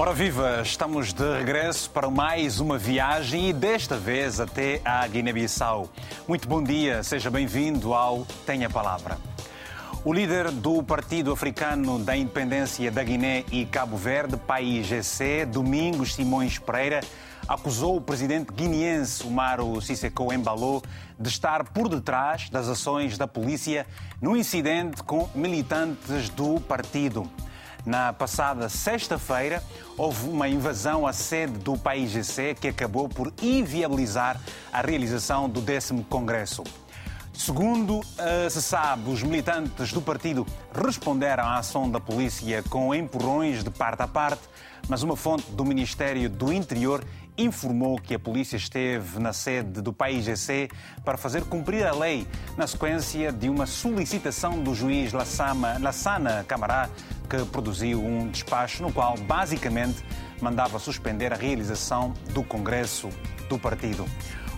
Ora viva, estamos de regresso para mais uma viagem e desta vez até a Guiné-Bissau. Muito bom dia, seja bem-vindo ao Tenha Palavra. O líder do Partido Africano da Independência da Guiné e Cabo Verde, PAIGC, Domingos Simões Pereira, acusou o presidente guineense Umaru Sissoko Embalo de estar por detrás das ações da polícia no incidente com militantes do partido. Na passada sexta-feira, houve uma invasão à sede do PAIGC que acabou por inviabilizar a realização do décimo Congresso. Segundo uh, se sabe, os militantes do partido responderam à ação da polícia com empurrões de parte a parte, mas uma fonte do Ministério do Interior informou que a polícia esteve na sede do PAIGC para fazer cumprir a lei, na sequência de uma solicitação do juiz Lassana Camará, que produziu um despacho no qual, basicamente, mandava suspender a realização do Congresso do partido.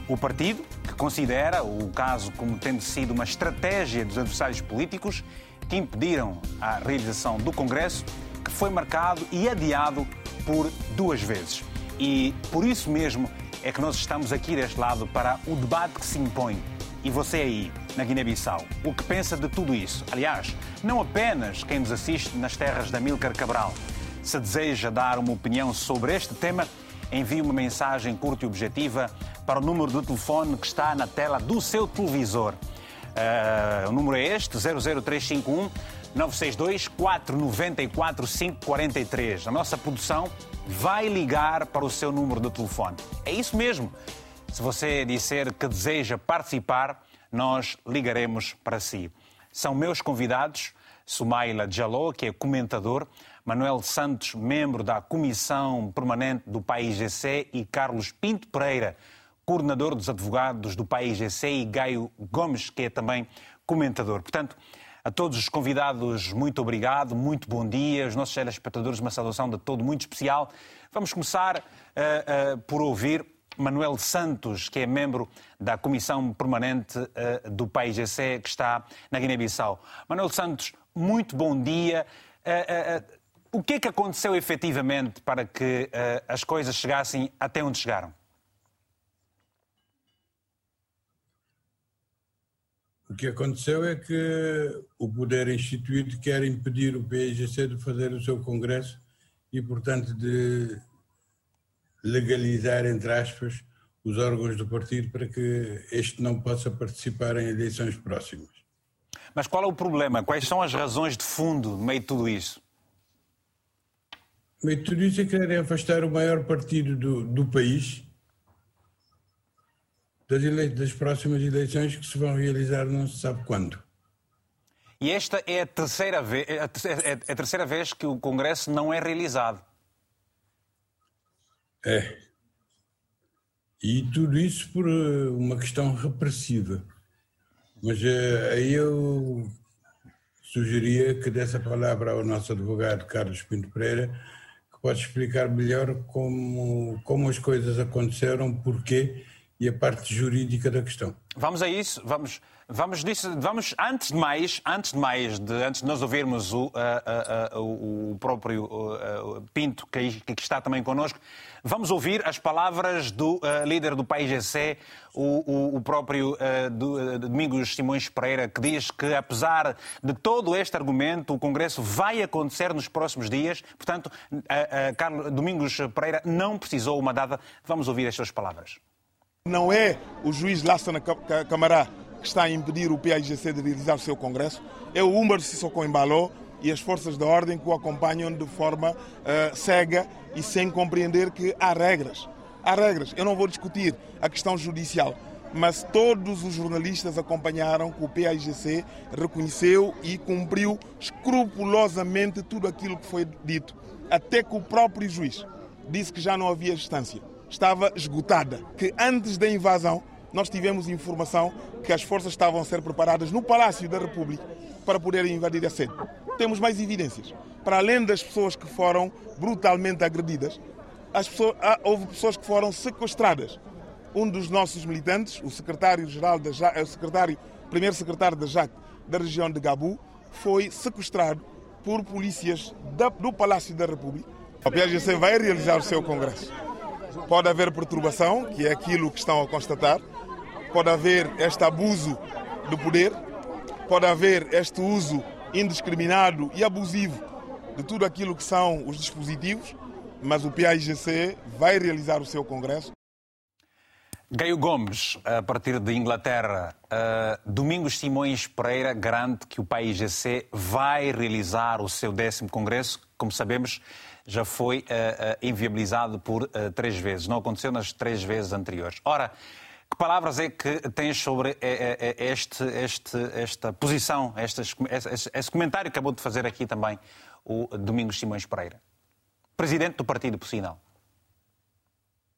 O partido, que considera o caso como tendo sido uma estratégia dos adversários políticos que impediram a realização do Congresso, que foi marcado e adiado por duas vezes. E por isso mesmo é que nós estamos aqui deste lado para o debate que se impõe. E você aí, na Guiné-Bissau, o que pensa de tudo isso? Aliás, não apenas quem nos assiste nas terras da Milcar Cabral. Se deseja dar uma opinião sobre este tema, envie uma mensagem curta e objetiva para o número de telefone que está na tela do seu televisor. Uh, o número é este, 00351 962 494 543. A nossa produção vai ligar para o seu número de telefone. É isso mesmo. Se você disser que deseja participar, nós ligaremos para si. São meus convidados Sumaila Jaló, que é comentador, Manuel Santos, membro da Comissão Permanente do País GC, e Carlos Pinto Pereira, coordenador dos advogados do País GC, e Gaio Gomes, que é também comentador. Portanto, a todos os convidados, muito obrigado, muito bom dia. Os nossos telespectadores, uma saudação de todo muito especial. Vamos começar uh, uh, por ouvir Manuel Santos, que é membro da Comissão Permanente uh, do PAIGC, que está na Guiné-Bissau. Manuel Santos, muito bom dia. o que é que aconteceu efetivamente para que as coisas chegassem até onde chegaram? O que aconteceu é que o poder instituído quer impedir o PIGC de fazer o seu congresso e, portanto, de legalizar, entre aspas, os órgãos do partido para que este não possa participar em eleições próximas. Mas qual é o problema? Quais são as razões de fundo no meio de tudo isso? No meio de tudo isso é querem afastar o maior partido do, do país das, ele... das próximas eleições que se vão realizar não se sabe quando. E esta é a terceira vez, é a é é terceira vez que o Congresso não é realizado. É. E tudo isso por eh, uma questão repressiva. Mas uh, aí eu sugeria que desse a palavra ao nosso advogado Carlos Pinto Pereira, que pode explicar melhor como, como as coisas aconteceram, porquê e a parte jurídica da questão. Vamos a isso, vamos, vamos, disso, vamos antes de mais, antes de mais, de, antes de nós ouvirmos o, uh, uh, uh, o próprio Pinto, que, que, está também connosco, vamos ouvir as palavras do líder do PAIGC, o, o, o próprio do, Domingos Simões Pereira, que diz que apesar de todo este argumento, o Congresso vai acontecer nos próximos dias, portanto, Carlos Domingos Pereira não precisou uma data. Vamos ouvir as suas palavras. Não é o juiz Lassana Camará que está a impedir o PAIGC de realizar o seu congresso, é o Umar Sissoko Embaló e as forças da ordem que o acompanham de forma uh, cega e sem compreender que há regras. Há regras. Eu não vou discutir a questão judicial, mas todos os jornalistas acompanharam que o PAIGC reconheceu e cumpriu escrupulosamente tudo aquilo que foi dito, até que o próprio juiz disse que já não havia distância estava esgotada. Que antes da invasão nós tivemos informação que as forças estavam a ser preparadas no Palácio da República para poderem invadir a sede. Temos mais evidências. Para além das pessoas que foram brutalmente agredidas, pessoas, houve pessoas que foram sequestradas. Um dos nossos militantes, o secretário-geral da o secretário, primeiro secretário da JAC da região de Gabu, foi sequestrado por polícias da, do Palácio da República O PAGC vai realizar o seu congresso. Pode haver perturbação, que é aquilo que estão a constatar. Pode haver este abuso do poder. Pode haver este uso indiscriminado e abusivo de tudo aquilo que são os dispositivos. Mas o PAIGC vai realizar o seu congresso. Gaio Gomes, a partir de Inglaterra, uh, Domingos Simões Pereira garante que o PAIGC vai realizar o seu décimo congresso. Como sabemos, já foi uh, uh, inviabilizado por três vezes. Não aconteceu nas três vezes anteriores. Ora, que palavras é que tens sobre este, este, esta posição, este, esse comentário que acabou de fazer aqui também o Domingos Simões Pereira, presidente do partido, por sinal?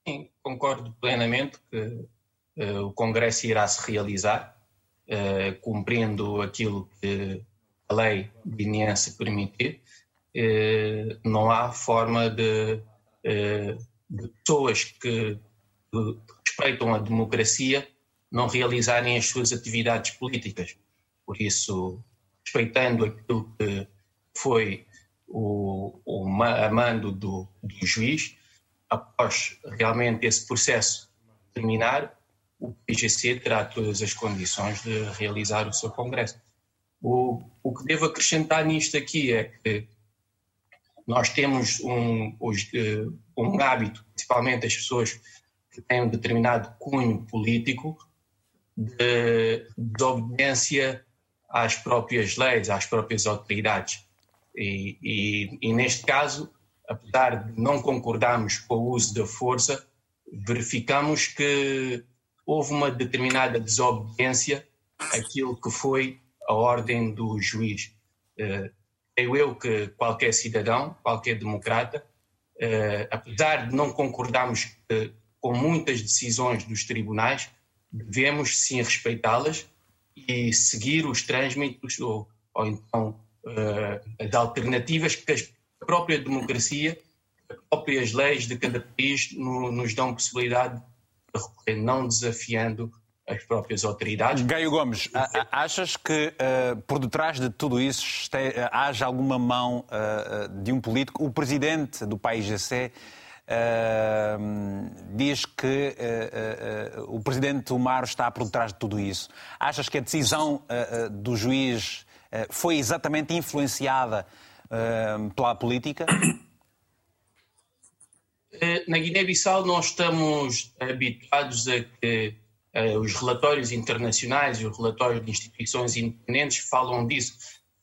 Sim, concordo plenamente que uh, o Congresso irá se realizar, uh, cumprindo aquilo que a lei guineense permitir. Uh, não há forma de, de pessoas que, que respeitam a democracia não realizarem as suas atividades políticas. Por isso, respeitando aquilo que foi o, o mando do, do juiz, após realmente esse processo terminar, o PGC terá todas as condições de realizar o seu congresso. O, o que devo acrescentar nisto aqui é que nós temos um, eh, um hábito, principalmente as pessoas que têm um determinado cunho político, de desobediência às próprias leis, às próprias autoridades. E, e, e neste caso, apesar de não concordarmos com o uso da força, verificamos que houve uma determinada desobediência àquilo que foi a ordem do juiz. Uh, creio eu que qualquer cidadão, qualquer democrata, uh, apesar de não concordarmos uh, com muitas decisões dos tribunais, devemos sim respeitá-las e seguir os trânsmitos ou, ou então as alternativas que a própria democracia, as próprias leis de cada país nos dão possibilidade de recorrer, não desafiando as próprias autoridades. Gaio Gomes, achas que uh, por detrás de tudo isso este, uh, haja alguma mão uh, de um político? O presidente do país GC diz que o presidente Omar está por detrás de tudo isso. Achas que a decisão do juiz foi exatamente influenciada uh, pela política? Na Guiné-Bissau nós estamos habituados a que uh, os relatórios internacionais e os relatórios de instituições independentes falam disso,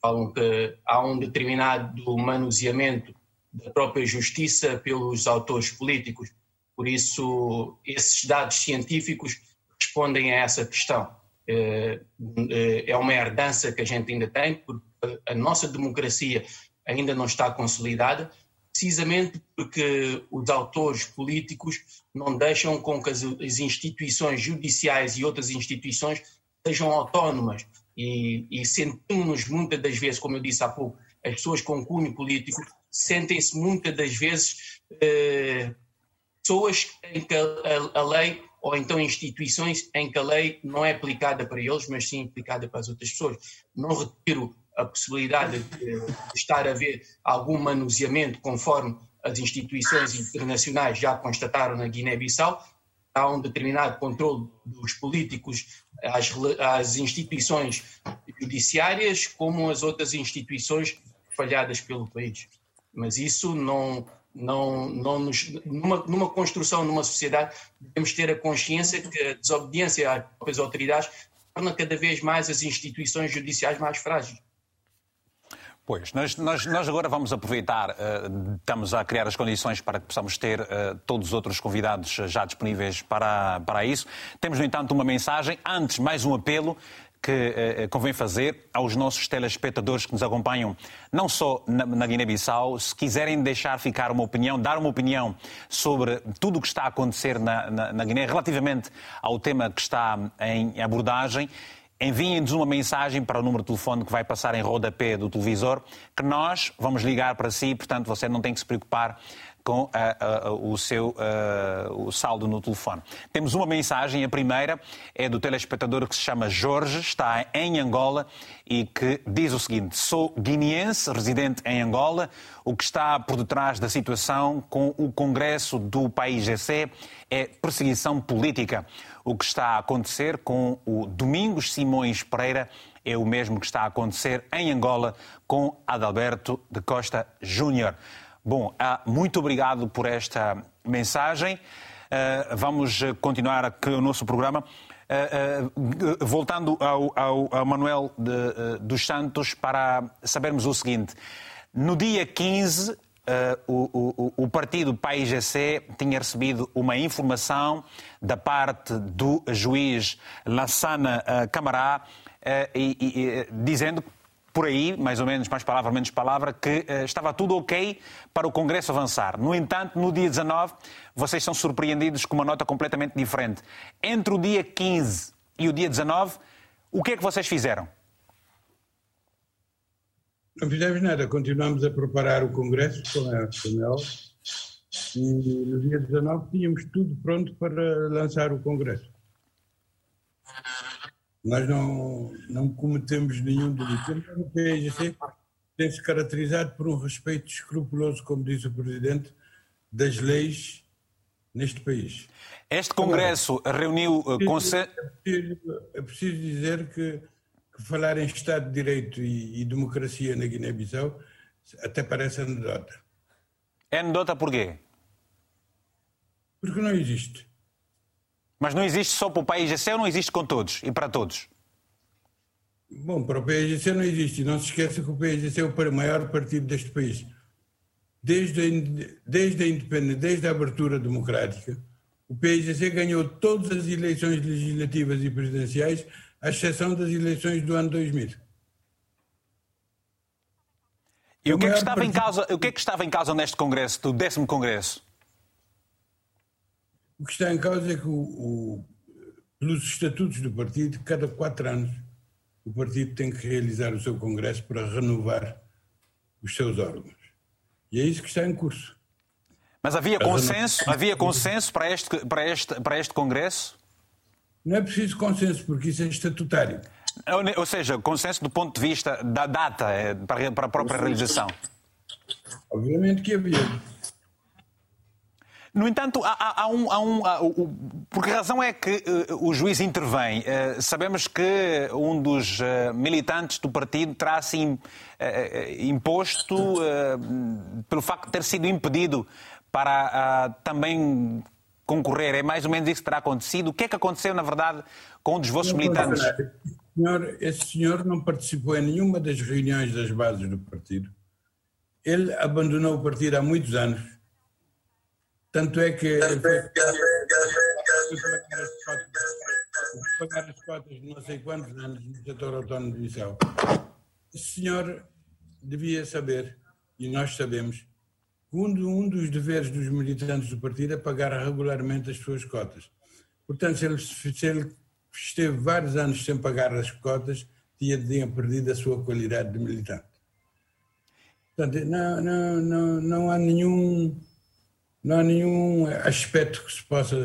falam que há um determinado manuseamento da própria justiça pelos autores políticos. Por isso, esses dados científicos respondem a essa questão. É uma herdança que a gente ainda tem, porque a nossa democracia ainda não está consolidada, precisamente porque os autores políticos não deixam com que as, instituições judiciais e outras instituições sejam autónomas. E, e sentimos-nos muitas das vezes, como eu disse há pouco, as pessoas com cunho político sentem-se muitas das vezes eh, pessoas em que a, a, lei, ou então instituições em que a lei não é aplicada para eles, mas sim aplicada para as outras pessoas. Não retiro a possibilidade de estar a ver algum manuseamento conforme as instituições internacionais já constataram na Guiné-Bissau, há um determinado controle dos políticos às, às, instituições judiciárias, como as outras instituições falhadas pelo país. Mas isso não, não, não nos, numa, numa construção, numa sociedade, devemos ter a consciência que a desobediência às próprias autoridades torna cada vez mais as instituições judiciais mais frágeis. Pois, nós, nós, nós, agora vamos aproveitar, uh, estamos a criar as condições para que possamos ter uh, todos os outros convidados já disponíveis para, para isso. Temos, no entanto, uma mensagem, antes, mais um apelo que uh, convém fazer aos nossos telespectadores que nos acompanham, não só na, na Guiné-Bissau, se quiserem deixar ficar uma opinião, dar uma opinião sobre tudo o que está a acontecer na, na, na Guiné relativamente ao tema que está em abordagem enviem-nos uma mensagem para o número de telefone que vai passar em rodapé do televisor, que nós vamos ligar para si, portanto você não tem que se preocupar com uh, uh, o seu uh, o saldo no telefone. Temos uma mensagem, a primeira é do telespectador que se chama Jorge, está em Angola e que diz o seguinte: Sou guineense, residente em Angola. O que está por detrás da situação com o Congresso do país GC é perseguição política. O que está a acontecer com o Domingos Simões Pereira é o mesmo que está a acontecer em Angola com Adalberto de Costa Júnior. Bom, ah, muito obrigado por esta mensagem. Ah, vamos continuar aqui o nosso programa. Ah, voltando ao, ao, ao Manuel de, dos Santos para sabermos o seguinte. No dia 15, o, o, o partido PAIGC tinha recebido uma informação da parte do juiz Lassana Camará dizendo por aí, mais ou menos, mais palavra, menos palavra, que uh, estava tudo ok para o Congresso avançar. No entanto, no dia 19, vocês são surpreendidos com uma nota completamente diferente. Entre o dia 15 e o dia 19, o que é que vocês fizeram? Não fizemos nada, continuamos a preparar o Congresso com a CNL e no dia 19 tínhamos tudo pronto para lançar o Congresso. Nós não, não cometemos nenhum delito. O PIGC tem-se caracterizado por um respeito escrupuloso, como disse o Presidente, das leis neste país. Este Congresso Agora, reuniu é preciso, é, preciso, é preciso dizer que, que, falar em Estado de Direito e, e democracia na Guiné-Bissau até parece anedota. É anedota porquê? Porque não existe. Mas não existe só para o PAIGC ou não existe com todos e para todos? Bom, para o PAIGC não existe. Não se esqueça que o PAIGC é o maior partido deste país. Desde a, desde a independência, desde a abertura democrática, o PAIGC ganhou todas as eleições legislativas e presidenciais, à exceção das eleições do ano 2000. E o que, é que estava partido... em causa, o que é que estava em causa neste Congresso, do décimo Congresso? O que está em causa é que, o, o, pelos estatutos do partido, cada quatro anos, o partido tem que realizar o seu congresso para renovar os seus órgãos. E é isso que está em curso. Mas havia consenso, havia consenso para este, para, este, para este congresso? Não é preciso consenso, porque isso é estatutário. Ou seja, consenso do ponto de vista da data é, para a própria realização. Obviamente que havia. No entanto, há, há um. Há um há, o, por que razão é que uh, o juiz intervém? Uh, sabemos que um dos uh, militantes do partido terá assim imposto pelo facto de ter sido impedido para também concorrer. É mais ou menos isso que terá acontecido. O que é que aconteceu, na verdade, com um dos vossos militantes? Esse senhor, esse senhor não participou em nenhuma das reuniões das bases do partido. Ele abandonou o partido há muitos anos tanto é que foi pagar as cotas de não sei quantos anos no setor autónomo de Bissau. O senhor devia saber, e nós sabemos, que um, dos deveres dos militantes do partido é pagar regularmente as suas cotas. Portanto, se ele, se ele esteve vários anos sem pagar as cotas, tinha, tinha perdido a sua qualidade de militante. Portanto, não, não, não, não há nenhum não há nenhum aspecto que se possa,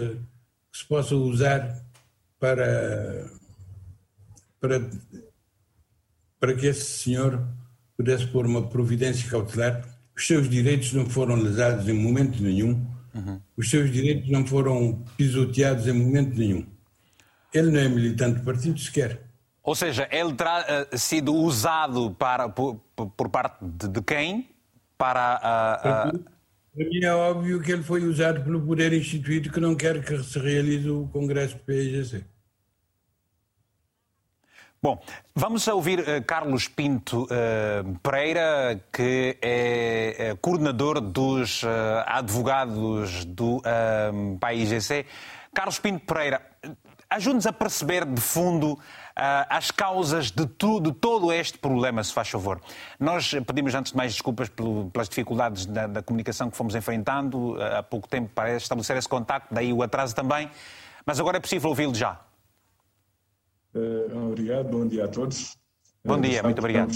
que se possa usar para, para, para que esse senhor pudesse pôr uma providência cautelar. Os seus direitos não foram lesados em momento nenhum, uhum. os seus direitos não foram pisoteados em momento nenhum. Ele não é militante do partido sequer. Ou seja, ele terá uh, sido usado para, por, por parte de, de quem? Para. Uh, uh para mim é óbvio que ele foi usado pelo poder instituído que não quer que se realize o Congresso do PIGC. Bom, vamos ouvir uh, Carlos Pinto uh, Pereira, que é uh, coordenador dos advogados do PAIGC. Carlos Pinto Pereira, ajude-nos a perceber de fundo uh, as causas de, tu, de, todo este problema, se faz favor. Nós pedimos, antes de mais, desculpas pelas dificuldades da, da, comunicação que fomos enfrentando uh, há pouco tempo para estabelecer esse contacto, daí o atraso também, mas agora é possível ouvi-lo já. Uh, obrigado, bom dia a todos. Bom dia, muito obrigado.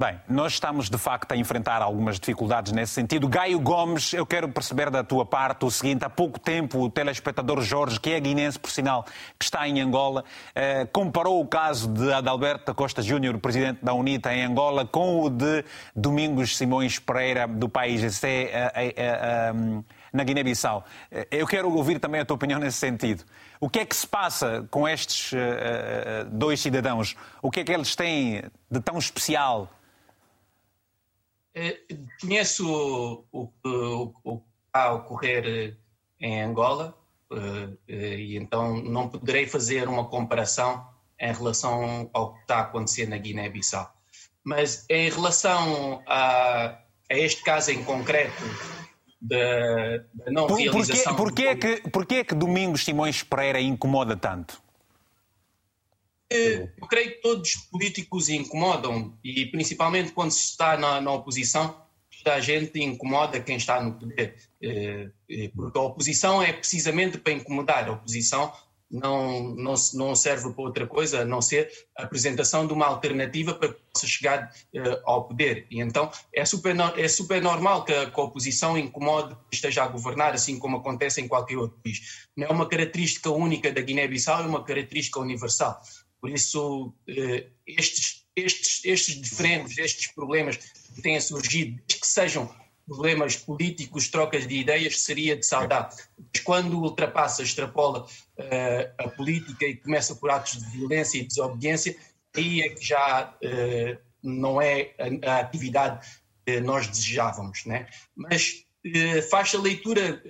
Bem, nós estamos de facto a enfrentar algumas dificuldades nesse sentido. Gaio Gomes, eu quero perceber da tua parte o seguinte: há pouco tempo o telespectador Jorge, que é guinense por sinal, que está em Angola, eh, comparou o caso de Adalberto da Costa Júnior, presidente da UNITA em Angola, com o de Domingos Simões Pereira, do país eh, eh, eh, na Guiné-Bissau. Eh, eu quero ouvir também a tua opinião nesse sentido. O que é que se passa com estes eh, dois cidadãos? O que é que eles têm de tão especial? Eh, conheço o, o, o, que está a ocorrer em Angola eh, eh, e então não poderei fazer uma comparação em relação ao que está a acontecer na Guiné-Bissau. Mas em relação a, a, este caso em concreto da, da não Por, realização... Porquê, porquê, é que, porquê é que Domingos Simões Pereira incomoda tanto? Eu creio que todos os políticos incomodam, e principalmente quando se está na, na oposição, toda a gente incomoda quem está no poder. Eh, eh, porque a oposição é precisamente para incomodar. A oposição não, não, não serve para outra coisa a não ser a apresentação de uma alternativa para que possa chegar uh, ao poder. E então é super, é super normal que a, que a oposição incomode que esteja a governar, assim como acontece em qualquer outro país. Não é uma característica única da Guiné-Bissau, é uma característica universal. Por isso, eh, estes, estes, estes diferentes, estes problemas que têm surgido, que sejam problemas políticos, trocas de ideias, seria de saudar. Mas quando ultrapassa, extrapola uh, a política e começa por atos de violência e desobediência, aí é que já uh, não é a, a, atividade que nós desejávamos. Né? Mas uh, faz a leitura,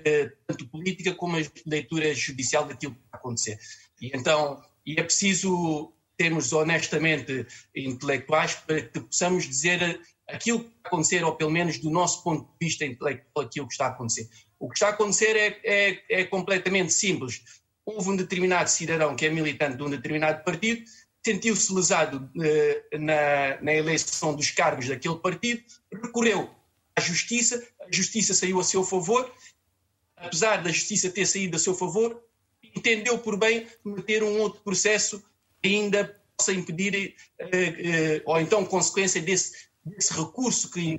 tanto política como a leitura judicial daquilo que vai acontecer. E então e é preciso termos honestamente intelectuais para que possamos dizer aquilo que está a acontecer, ou pelo menos do nosso ponto de vista intelectual, aquilo que está a acontecer. O que está a acontecer é, é, é completamente simples. Houve um determinado cidadão que é militante de um determinado partido, sentiu-se lesado uh, na, na eleição dos cargos daquele partido, recorreu à justiça, a justiça saiu a seu favor, apesar da justiça ter saído a seu favor, entendeu por bem meter um outro processo que ainda possa impedir, uh, uh, ou então consequência desse, desse recurso que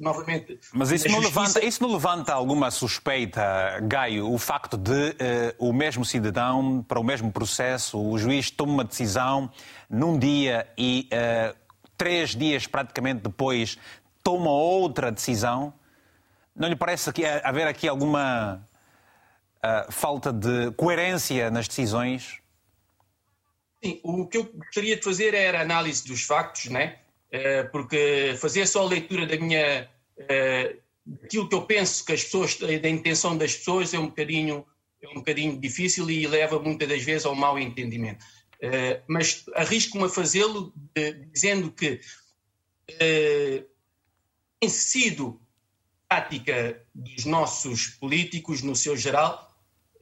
novamente. Mas isso não, justiça... levanta, isso não levanta alguma suspeita, Gaio, o facto de uh, o mesmo cidadão, para o mesmo processo, o juiz toma uma decisão num dia e três dias praticamente depois toma outra decisão? Não lhe parece que haver aqui alguma uh, falta de coerência nas decisões? Sim, o que eu gostaria de fazer era análise dos factos, né? Uh, porque fazer só a leitura da minha. Uh, daquilo que eu penso que as pessoas. da intenção das pessoas é um bocadinho, é um bocadinho difícil e leva muitas das vezes ao mau entendimento. Uh, mas arrisco-me a fazê-lo dizendo que tem sido prática dos nossos políticos, no seu geral,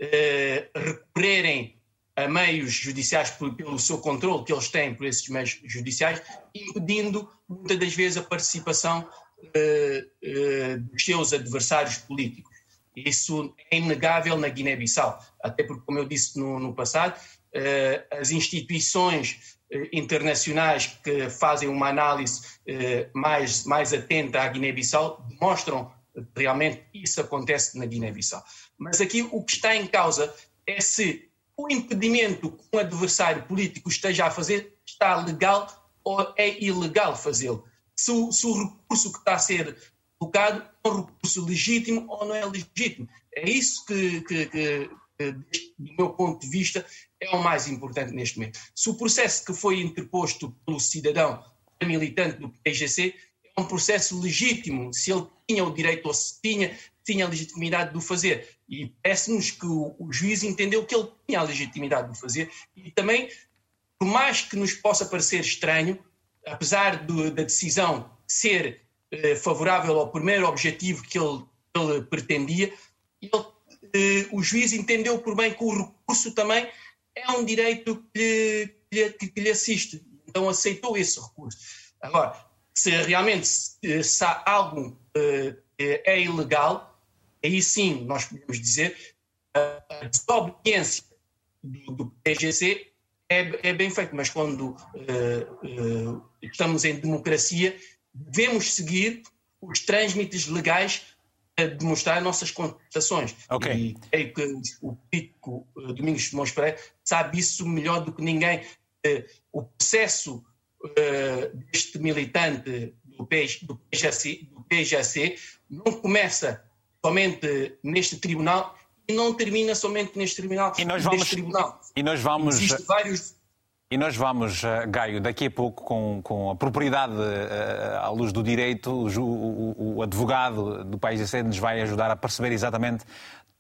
eh, recorrerem a meios judiciais pelo seu controle que eles têm por esses meios judiciais, impedindo muitas das vezes a participação eh, eh, dos seus adversários políticos. Isso é inegável na Guiné-Bissau, até porque, como eu disse no, no passado, as instituições internacionais que fazem uma análise mais, mais atenta à Guiné-Bissau demonstram realmente isso acontece na Guiné-Bissau. Mas aqui o que está em causa é se o impedimento que um adversário político esteja a fazer está legal ou é ilegal fazê-lo. Se, se, o recurso que está a ser colocado é um recurso legítimo ou não é legítimo. É isso que, que, que, que, do meu ponto de vista, é o mais importante neste momento. Se o processo que foi interposto pelo cidadão militante do PGC é um processo legítimo, se ele tinha o direito ou se tinha, tinha a legitimidade de o fazer. E parece-nos que o, o, juiz entendeu que ele tinha a legitimidade de fazer e também, por mais que nos possa parecer estranho, apesar do, da decisão ser eh, favorável ao primeiro objetivo que ele, ele pretendia, ele, eh, o juiz entendeu por bem que o recurso também é um direito que lhe, que, que lhe assiste. Então aceitou esse recurso. Agora, se realmente se, se há algo eh, é ilegal, aí sim nós podemos dizer a desobediência do, do PGC é, é, bem feito, mas quando uh, uh, estamos em democracia, devemos seguir os trâmites legais a demonstrar nossas contestações. Okay. E creio que o político uh, Domingos Simões Pereira sabe isso melhor do que ninguém. O processo deste militante do, PJ, do, PJC não começa somente neste tribunal e não termina somente neste tribunal. E nós vamos, tribunal. E nós vamos Existem vários e nós vamos, eh, Gaio, daqui a pouco, com, com a propriedade uh, à luz do direito, o, o, o advogado do país IC nos vai ajudar a perceber exatamente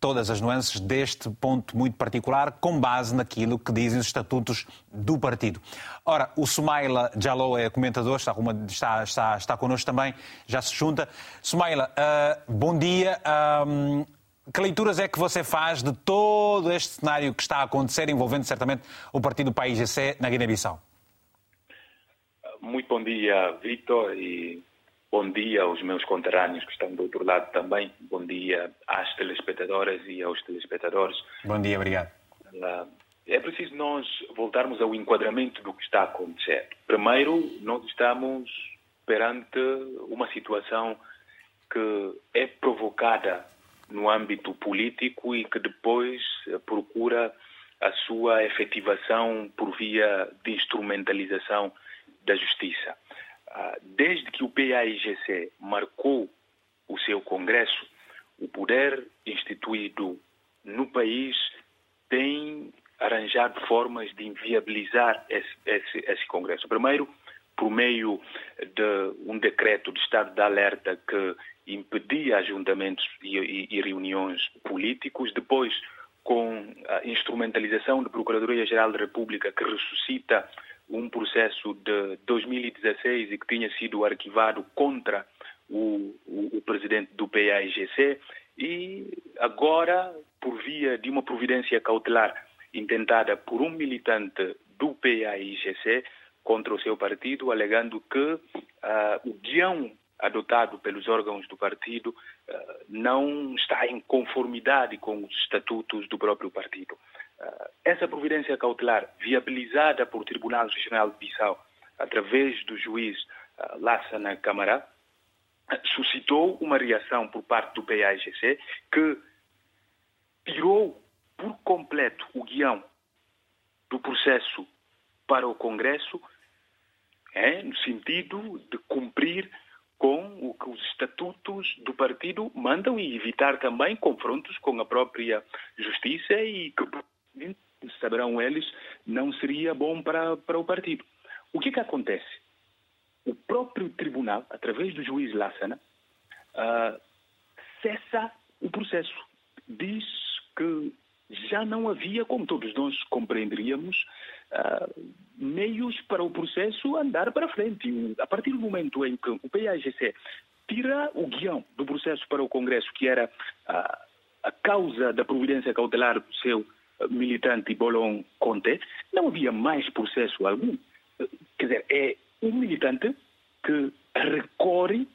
todas as nuances deste ponto muito particular, com base naquilo que dizem os estatutos do partido. Ora, o Sumaila Jalou é comentador, está, está, está, está connosco também, já se junta. Sumaila, uh, bom dia. Um, que leituras é que você faz de todo este cenário que está a acontecer, envolvendo certamente o partido PAIGC na Guiné-Bissau? Muito bom dia, Vitor, e bom dia aos meus conterrâneos que estão do outro lado também. Bom dia às telespectadoras e aos telespectadores. Bom dia, obrigado. Ah, é preciso nós voltarmos ao enquadramento do que está a acontecer. Primeiro, nós estamos perante uma situação que é provocada no âmbito político e que depois procura a sua efetivação por via de instrumentalização da justiça. Ah, desde que o PAIGC marcou o seu congresso, o poder instituído no país tem arranjado formas de inviabilizar esse, esse, esse congresso. Primeiro, por meio de um decreto de estado de alerta que impedia ajuntamentos e, e, e reuniões políticos, depois com a instrumentalização da Procuradoria-Geral da República que ressuscita um processo de 2016 e que tinha sido arquivado contra o, o, o presidente do PAIGC e agora, por via de uma providência cautelar intentada por um militante do PAIGC contra o seu partido, alegando que uh, o guião adotado pelos órgãos do partido uh, não está em conformidade com os estatutos do próprio partido. Essa providência cautelar, viabilizada por Tribunal Regional de Bissau, através do juiz uh, Lassana Camará, suscitou uma reação por parte do PAIGC que tirou por completo o guião do processo para o Congresso, é, no sentido de cumprir com o que os estatutos do partido mandam e evitar também confrontos com a própria justiça e que, saberão eles, não seria bom para, para o partido. O que, que acontece? O próprio tribunal, através do juiz Lassana, uh, cessa o processo. Diz que já não havia, como todos nós compreenderíamos, uh, meios para o processo andar para frente. A partir do momento em que o PAGC tira o guião do processo para o Congresso, que era uh, a causa da providência cautelar do seu militante Bolon Conte, não havia mais processo algum. Quer dizer, é um militante que recorre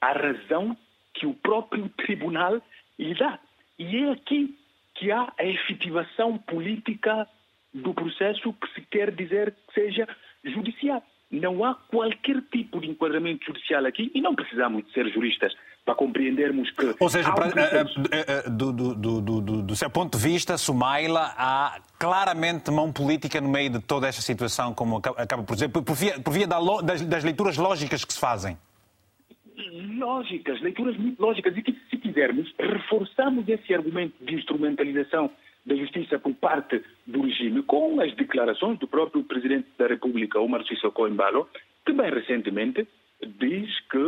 à razão que o próprio tribunal lhe dá. E é aqui que há a efetivação política do processo que se quer dizer que seja judicial. Não há qualquer tipo de enquadramento judicial aqui e não precisamos de ser juristas para compreendermos que. Ou seja, para, uh, uh, do, do, do, do, seu ponto de vista, Sumaila, há claramente mão política no meio de toda esta situação, como acaba por dizer, por via, por via das, das leituras lógicas que se fazem lógicas, leituras muito lógicas. E que, se quisermos, reforçamos esse argumento de instrumentalização da justiça por parte do regime com as declarações do próprio presidente da República, Omar Sissoko Embalo, que bem recentemente diz que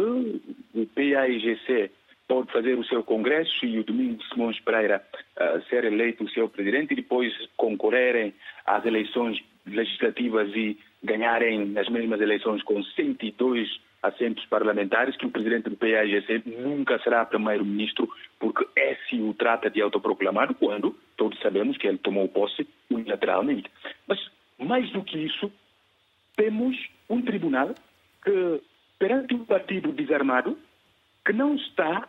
o PAIGC pode fazer o seu congresso e o Domingos Simões Pereira uh, ser eleito o seu presidente e depois concorrerem às eleições legislativas e ganharem as mesmas eleições com 102 assentos parlamentares, que o presidente do PAIGC nunca será primeiro-ministro, porque é se o trata de autoproclamar, quando todos sabemos que ele tomou posse unilateralmente. Mas, mais do que isso, temos um tribunal que, perante um partido desarmado, que não está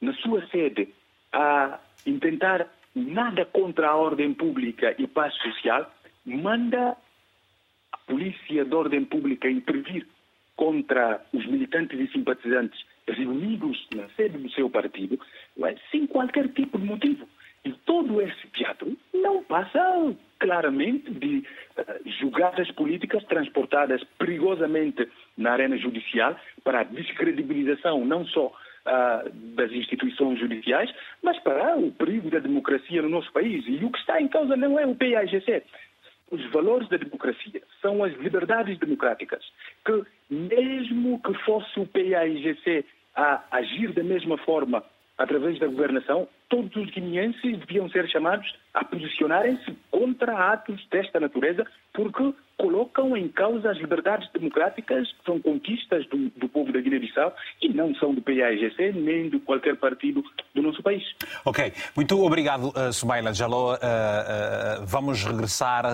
na sua sede a intentar nada contra a ordem pública e paz social, manda a polícia de ordem pública intervir contra os militantes e simpatizantes reunidos na sede do seu partido, sem qualquer tipo de motivo. E todo esse teatro não passa claramente de uh, julgadas políticas transportadas perigosamente na arena judicial para a descredibilização não só uh, das instituições judiciais, mas para o perigo da democracia no nosso país. E o que está em causa não é o PAIGC, os valores da democracia, são as liberdades democráticas, que mesmo que fosse o PAIGC a agir da mesma forma através da governação, todos os guineenses deviam ser chamados a posicionarem-se contra atos desta natureza, porque colocam em causa as liberdades democráticas, são conquistas do, do povo da Guiné-Bissau e não são do PAIGC nem de qualquer partido do nosso país. Ok, muito obrigado, uh, Sumaila Jaló. Uh, uh, vamos regressar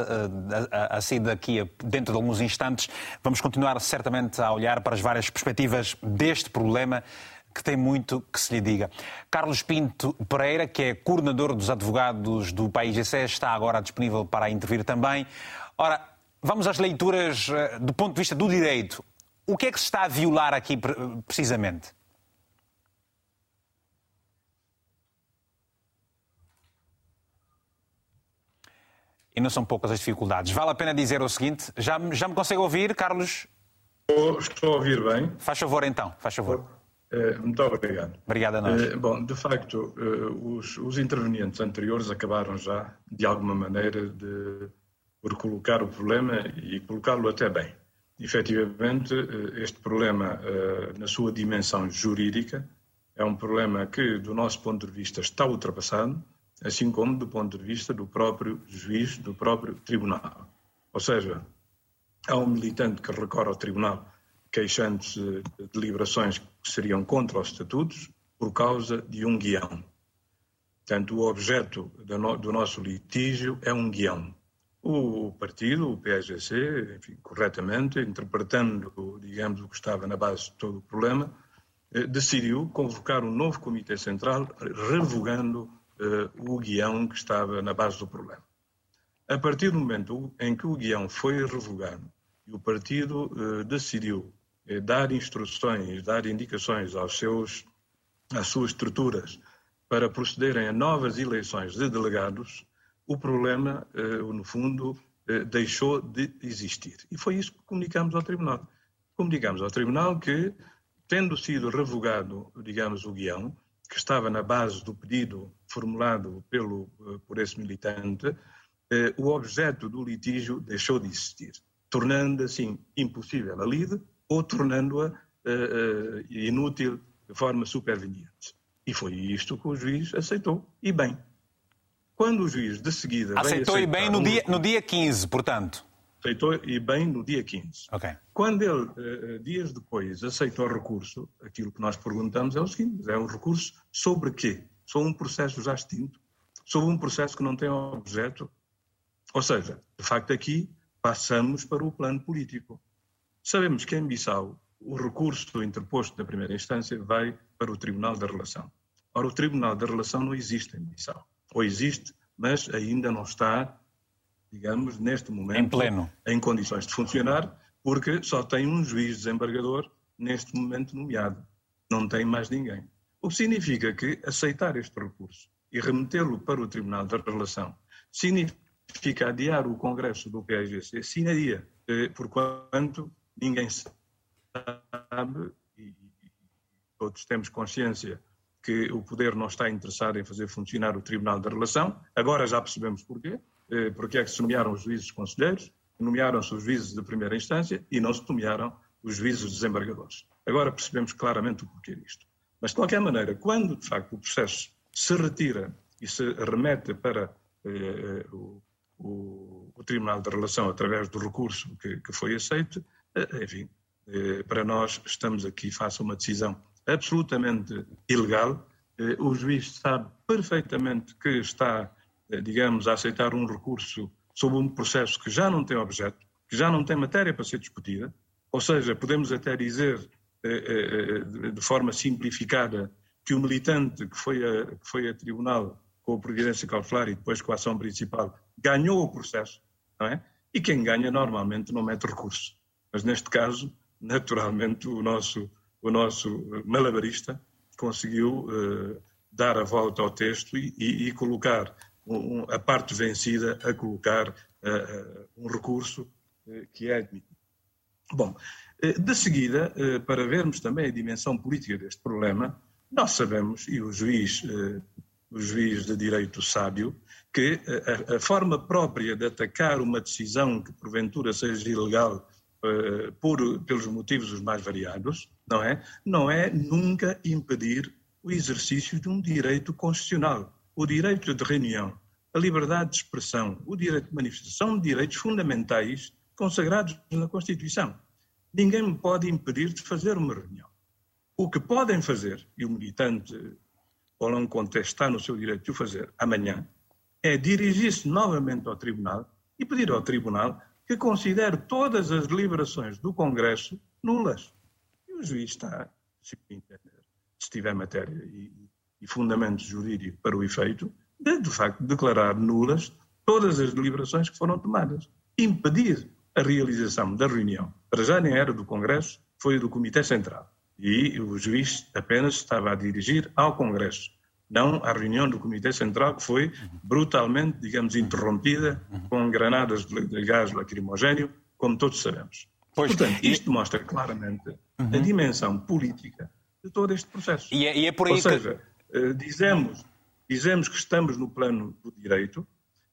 assim daqui a, dentro de alguns instantes. Vamos continuar certamente a olhar para as várias perspectivas deste problema que tem muito que se lhe diga. Carlos Pinto Pereira, que é coordenador dos advogados do PAIGC, está agora disponível para intervir também. Ora, vamos às leituras eh, do ponto de vista do direito. O que é que se está a violar aqui precisamente? E não são poucas as dificuldades. Vale a pena dizer o seguinte: já, já me consegue ouvir, Carlos? Estou, estou a ouvir bem. Faz favor então, faz favor. Eh, muito obrigado. Obrigado a nós. Eh, bom, de facto, eh, os, os, intervenientes anteriores acabaram já, de alguma maneira, de, por colocar o problema e colocá-lo até bem. Efetivamente, este problema, na sua dimensão jurídica, é um problema que, do nosso ponto de vista, está ultrapassado, assim como do ponto de vista do próprio juiz, do próprio tribunal. Ou seja, há um militante que recorre ao tribunal queixando-se de deliberações que seriam contra os estatutos por causa de um guião. Portanto, o objeto do nosso litígio é um guião. O partido, o PSGC, enfim, corretamente, interpretando, digamos, o que estava na base de todo o problema, eh, decidiu convocar um novo Comitê Central, revogando eh, o guião que estava na base do problema. A partir do momento em que o guião foi revogado e o partido eh, decidiu dar instruções, dar indicações aos seus, às suas estruturas para procederem a novas eleições de delegados, o problema, eh, no fundo, eh, deixou de existir. E foi isso que comunicamos ao Tribunal. Comunicamos ao Tribunal que, tendo sido revogado, digamos, o guião, que estava na base do pedido formulado pelo, por esse militante, o objeto do litígio deixou de existir, tornando assim impossível a lide ou tornando-a uh, uh, inútil de forma superveniente. E foi isto que o juiz aceitou, e bem. Quando o juiz de seguida. Aceitou e bem no, um... dia, no dia 15, portanto. Aceitou e bem no dia 15. Okay. Quando ele, uh, dias depois, aceitou o recurso, aquilo que nós perguntamos é o seguinte: é um recurso sobre quê? Sobre um processo já extinto? Sobre um processo que não tem objeto? Ou seja, de facto, aqui passamos para o plano político. Sabemos que em Bissau o recurso interposto na primeira instância vai para o Tribunal da Relação. Ora, o Tribunal da Relação não existe em Bissau. Ou existe, mas ainda não está, digamos, neste momento, em, pleno. em condições de funcionar, porque só tem um juiz desembargador neste momento nomeado. Não tem mais ninguém. O que significa que aceitar este recurso e remetê-lo para o Tribunal da Relação significa adiar o Congresso do PSGC, sinaria, eh, porquanto ninguém sabe, e todos temos consciência que o poder não está interessado em fazer funcionar o Tribunal da Relação. Agora já percebemos porquê. Eh, porque é que se nomearam os juízes conselheiros, nomearam-se os juízes de primeira instância e não se nomearam os juízes desembargadores. Agora percebemos claramente o porquê disto. Mas, de qualquer maneira, quando de facto o processo se retira e se remete para eh, eh o, o, o, Tribunal da Relação através do recurso que, que foi aceito, enfim, eh, para nós estamos aqui face a uma decisão absolutamente ilegal. Eh, o juiz sabe perfeitamente que está, digamos, a aceitar um recurso sobre um processo que já não tem objeto, que já não tem matéria para ser discutida, ou seja, podemos até dizer de forma simplificada que o militante que foi a, que foi a tribunal com a providência cautelar e depois com a ação principal ganhou o processo, não é? E quem ganha normalmente não mete recurso. Mas neste caso, naturalmente, o nosso, o nosso malabarista conseguiu uh, dar a volta ao texto e, e, e colocar um, a parte vencida a colocar uh, um recurso uh, que é admitido. Bom, de seguida, para vermos também a dimensão política deste problema, nós sabemos, e o juiz, o juiz de direito sábio, que a, a forma própria de atacar uma decisão que porventura seja ilegal uh, por, pelos motivos os mais variados, não é? Não é nunca impedir o exercício de um direito constitucional, o direito de reunião, a liberdade de expressão, o direito de manifestação, direitos fundamentais consagrados na Constituição. Ninguém me pode impedir de fazer uma reunião. O que podem fazer, e o militante ou não contestar no seu direito de o fazer amanhã, é dirigir-se novamente ao Tribunal e pedir ao Tribunal que considere todas as deliberações do Congresso nulas. E o juiz está, se tiver matéria e, e fundamento jurídico para o efeito, de, de facto declarar nulas todas as deliberações que foram tomadas. Impedir a realização da reunião, para já nem era do Congresso, foi do Comitê Central. E o juiz apenas estava a dirigir ao Congresso não à reunião do Comitê Central, que foi brutalmente, digamos, interrompida com granadas de gás lacrimogéneo, como todos sabemos. Pois, Portanto, isto e... mostra claramente uhum. a dimensão política de todo este processo. E é, e é por aí Ou seja, que... Eh, dizemos, dizemos que estamos no plano do direito,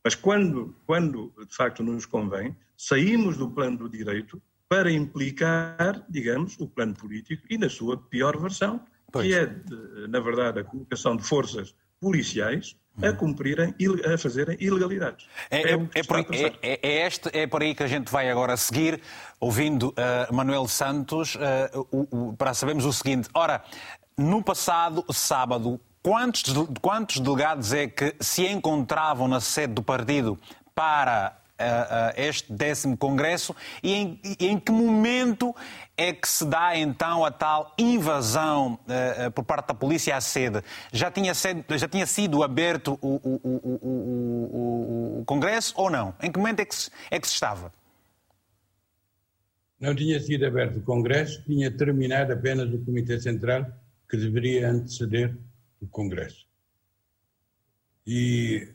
mas quando, quando de facto nos convém, saímos do plano do direito para implicar, digamos, o plano político e na sua pior versão, Pois. que é, na verdade, a colocação de forças policiais a hum. cumprirem, a fazerem ilegalidades. É, é, é, por, é, é, este, é por aí que a gente vai agora seguir, ouvindo uh, Manuel Santos, uh, o, o, para sabermos o seguinte. Ora, no passado sábado, quantos, quantos delegados é que se encontravam na sede do partido para este décimo Congresso e em, e em, que momento é que se dá então a tal invasão uh, por parte da polícia à sede? Já tinha, já tinha sido aberto o, o, o, o, Congresso ou não? Em que momento é que, se, é que se estava? Não tinha sido aberto o Congresso, tinha terminado apenas o Comitê Central que deveria anteceder o Congresso. E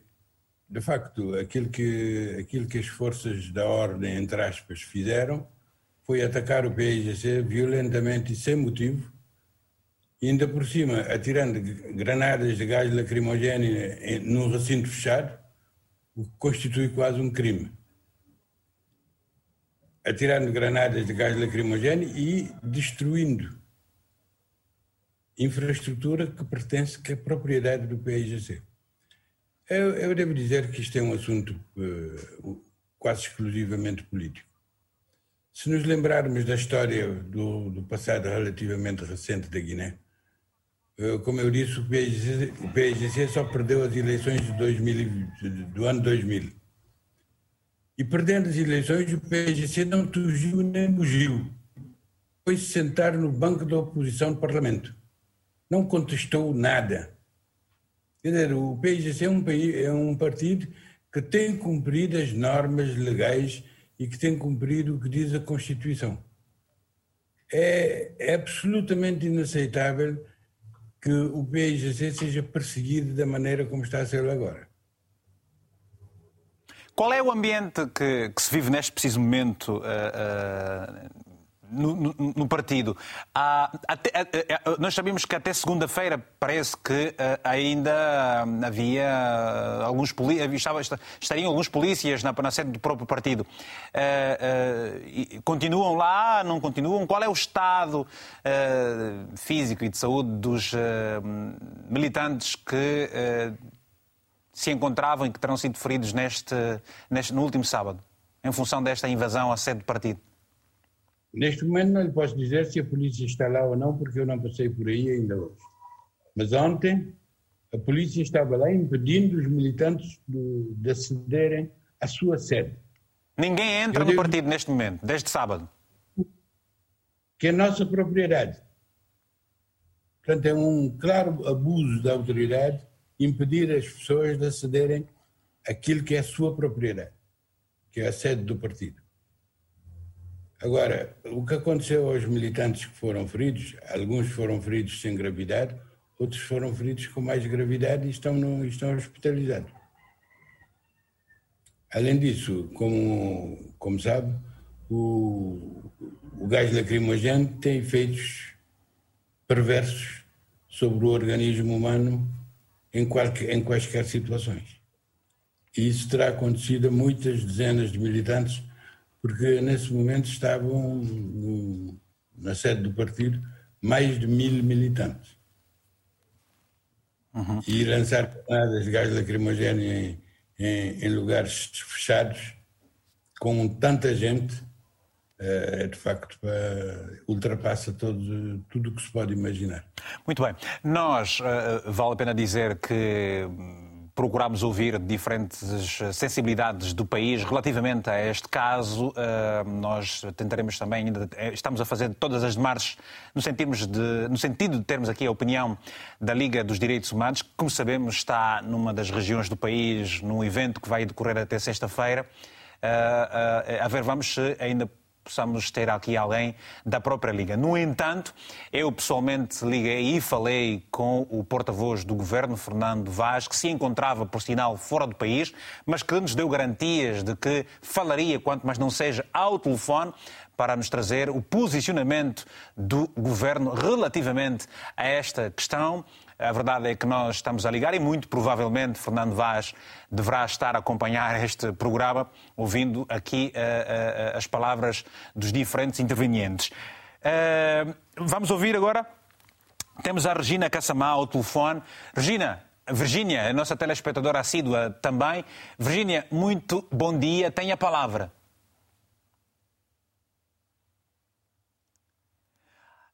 de facto, aquilo que, aquilo que as forças da ordem, entre aspas, fizeram foi atacar o PIGC violentamente e sem motivo, e ainda por cima atirando granadas de gás lacrimogéneo num recinto fechado, o que constitui quase um crime. Atirando granadas de gás lacrimogéneo e destruindo infraestrutura que pertence, que é propriedade do PIGC. Eu, eu, devo dizer que isto é um assunto uh, quase exclusivamente político. Se nos lembrarmos da história do, do passado relativamente recente da Guiné, uh, como eu disse, o PSGC, o PSGC só perdeu as eleições de 2000, do ano 2000. E perdendo as eleições, o PSGC não fugiu nem mugiu. Foi se sentar no banco da oposição do Parlamento. Não contestou nada Quer dizer, o PIGC é um, é um partido que tem cumprido as normas legais e que tem cumprido o que diz a Constituição. É, é absolutamente inaceitável que o PIGC seja perseguido da maneira como está a ser agora. Qual é o ambiente que, que se vive neste preciso momento uh, uh, no, no, no, partido. Há, até, nós sabemos que até segunda-feira parece que uh, ainda havia alguns estava, estariam alguns polícias na, na sede do próprio partido. Uh, uh, continuam lá? Não continuam? Qual é o estado físico e de saúde dos militantes que se encontravam e que terão sido feridos neste, neste, no último sábado, em função desta invasão à sede do partido? Neste momento não lhe posso dizer se a polícia está lá ou não, porque eu não passei por aí ainda hoje. Mas ontem a polícia estava lá impedindo os militantes de, de acederem à sua sede. Ninguém entra eu no devo... partido neste momento, desde sábado. Que é nossa propriedade. Portanto, é um claro abuso da autoridade impedir as pessoas de acederem àquilo que é a sua propriedade, que é a sede do partido. Agora, o que aconteceu aos militantes que foram feridos, alguns foram feridos sem gravidade, outros foram feridos com mais gravidade e estão, no, estão hospitalizados. Além disso, como, como sabe, o, o gás lacrimogéneo tem efeitos perversos sobre o organismo humano em, qualquer, em quaisquer situações. E isso terá acontecido a muitas dezenas de militantes porque nesse momento estavam no, na sede do partido mais de mil militantes. Uhum. E lançar granadas de gás lacrimogéneo em, em, em, lugares fechados, com tanta gente, eh, é de facto ultrapassa todo, tudo o que se pode imaginar. Muito bem. Nós, eh, vale a pena dizer que procurámos ouvir diferentes sensibilidades do país relativamente a este caso. Ah, nós tentaremos também, eh, estamos a fazer todas as demarches no, no sentido de termos aqui a opinião da Liga dos Direitos Humanos, que, como sabemos, está numa das regiões do país, num evento que vai decorrer até sexta-feira. A ver, vamos ainda possamos ter aqui alguém da própria Liga. No entanto, eu pessoalmente liguei e falei com o porta-voz do governo, Fernando Vaz, que se encontrava, por sinal, fora do país, mas que nos deu garantias de que falaria, quanto mais não seja, ao telefone, para nos trazer o posicionamento do governo relativamente a esta questão. A verdade é que nós estamos a ligar e muito provavelmente Fernando Vaz deverá estar a acompanhar este programa, ouvindo aqui uh, uh, as palavras dos diferentes intervenientes. Uh, vamos ouvir agora. Temos a Regina Cassamá ao telefone. Regina, Virgínia, a nossa telespectadora assídua também. Virgínia, muito bom dia. Tenha a palavra.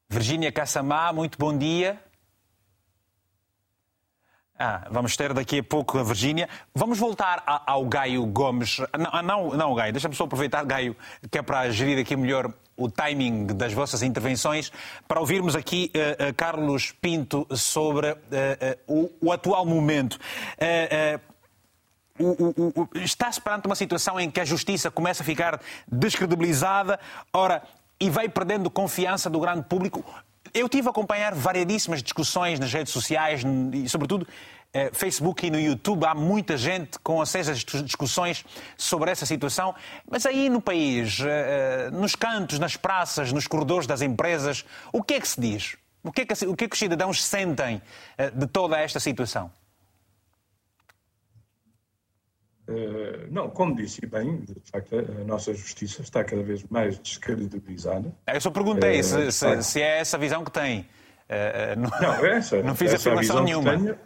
Virgínia Cassamá, muito bom dia. Ah, vamos ter daqui a pouco a Virgínia. Vamos voltar ao Gaio Gomes. Não, ah, não, não Gaio, deixa-me só aproveitar, Gaio, que é para gerir aqui melhor o timing das vossas intervenções, para ouvirmos aqui uh, uh, Carlos Pinto sobre uh, o, o, atual momento. Está-se perante uma situação em que a justiça começa a ficar descredibilizada, ora, e vai perdendo confiança do grande público. Eu tive a acompanhar variedíssimas discussões nas redes sociais e, sobretudo, eh, Facebook e no YouTube. Há muita gente com acesas discussões sobre essa situação. Mas aí no país, eh, eh, nos cantos, nas praças, nos corredores das empresas, o que é que se diz? O que é que, o que, é que os cidadãos sentem de toda esta situação? Uh, não, como disse bem, de facto, a nossa justiça está cada vez mais descredibilizada. Eu só perguntei uh, se, se, se, é essa a visão que tem. Uh, não, não, é essa, não fiz essa afirmação nenhuma. Tenho,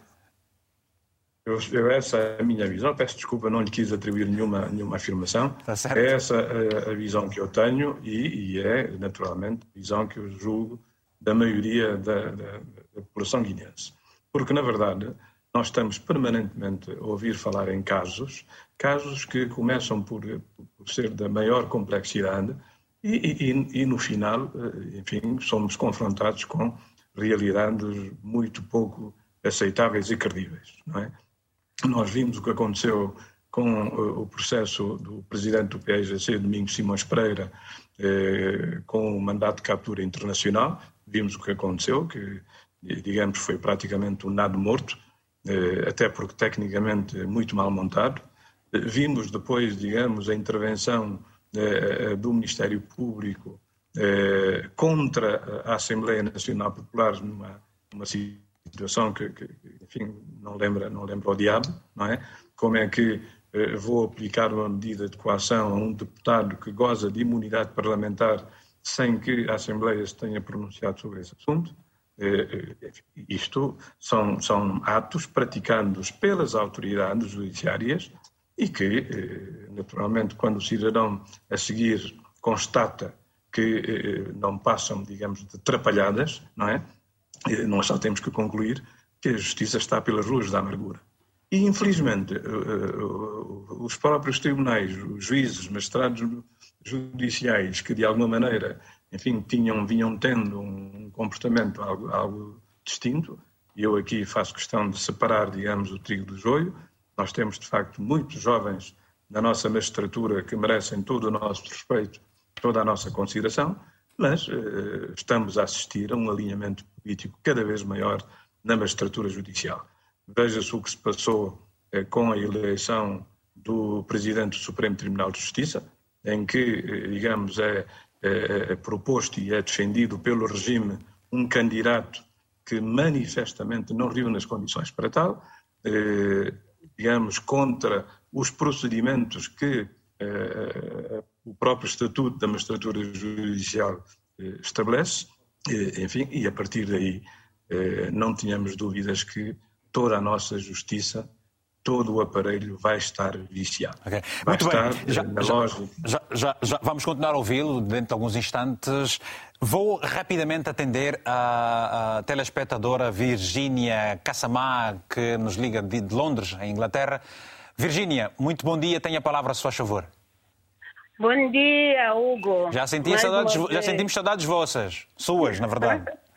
eu, eu, essa é a minha visão. Peço desculpa, não lhe quis atribuir nenhuma, nenhuma afirmação. É essa a, a, visão que eu tenho e, e, é, naturalmente, a visão que eu julgo da maioria da, da, da população guineense. Porque, na verdade, nós estamos permanentemente a ouvir falar em casos, casos que começam por, por ser da maior complexidade e, e, e, no final, eh, enfim, somos confrontados com realidades muito pouco aceitáveis e credíveis. Não é? Nós vimos o que aconteceu com eh, o processo do presidente do PIGC, Domingos Simões Pereira, eh, com o mandato de captura internacional. Vimos o que aconteceu, que, digamos, foi praticamente um nado morto. Eh, até porque tecnicamente é muito mal montado. Eh, vimos depois, digamos, a intervenção eh, do Ministério Público contra a Assembleia Nacional Popular numa, numa situação que, que, enfim, não lembra, não lembra o diabo, não é? Como é que vou aplicar uma medida de coação a um deputado que goza de imunidade parlamentar sem que a Assembleia se tenha pronunciado sobre esse assunto? Eh, eh, isto são, são atos praticados pelas autoridades judiciárias e que, eh, naturalmente, quando o cidadão a seguir constata que não passam, digamos, de atrapalhadas, não é? Nós só temos que concluir que a justiça está pelas ruas da amargura. E, infelizmente, os próprios tribunais, os juízes, magistrados judiciais, que de alguma maneira enfim, tinham, vinham tendo um comportamento algo, algo distinto. E eu aqui faço questão de separar, digamos, o trigo do joio. Nós temos, de facto, muitos jovens na nossa magistratura que merecem todo o nosso respeito toda a nossa consideração, mas uh, estamos a assistir a um alinhamento político cada vez maior na magistratura judicial. Veja-se o que se passou uh, com a eleição do Presidente do Supremo Tribunal de Justiça, em que, uh, digamos, é, é, é proposto e é defendido pelo regime um candidato que manifestamente não reúne as condições para tal, digamos, contra os procedimentos que o próprio Estatuto da Magistratura Judicial estabelece, enfim, e a partir daí não tínhamos dúvidas que toda a nossa justiça todo o aparelho vai estar viciado. Okay. Vai Muito estar bem. Já, na já, Já, já, já, vamos continuar a ouvi-lo dentro de alguns instantes. Vou rapidamente atender a, a telespectadora Virgínia Cassamá, que nos liga de, de Londres, em Inglaterra. Virgínia, muito bom dia. Tenha a palavra, se faz favor. Bom dia, Hugo. Já, senti saudades, já sentimos saudades vossas, suas, na verdade.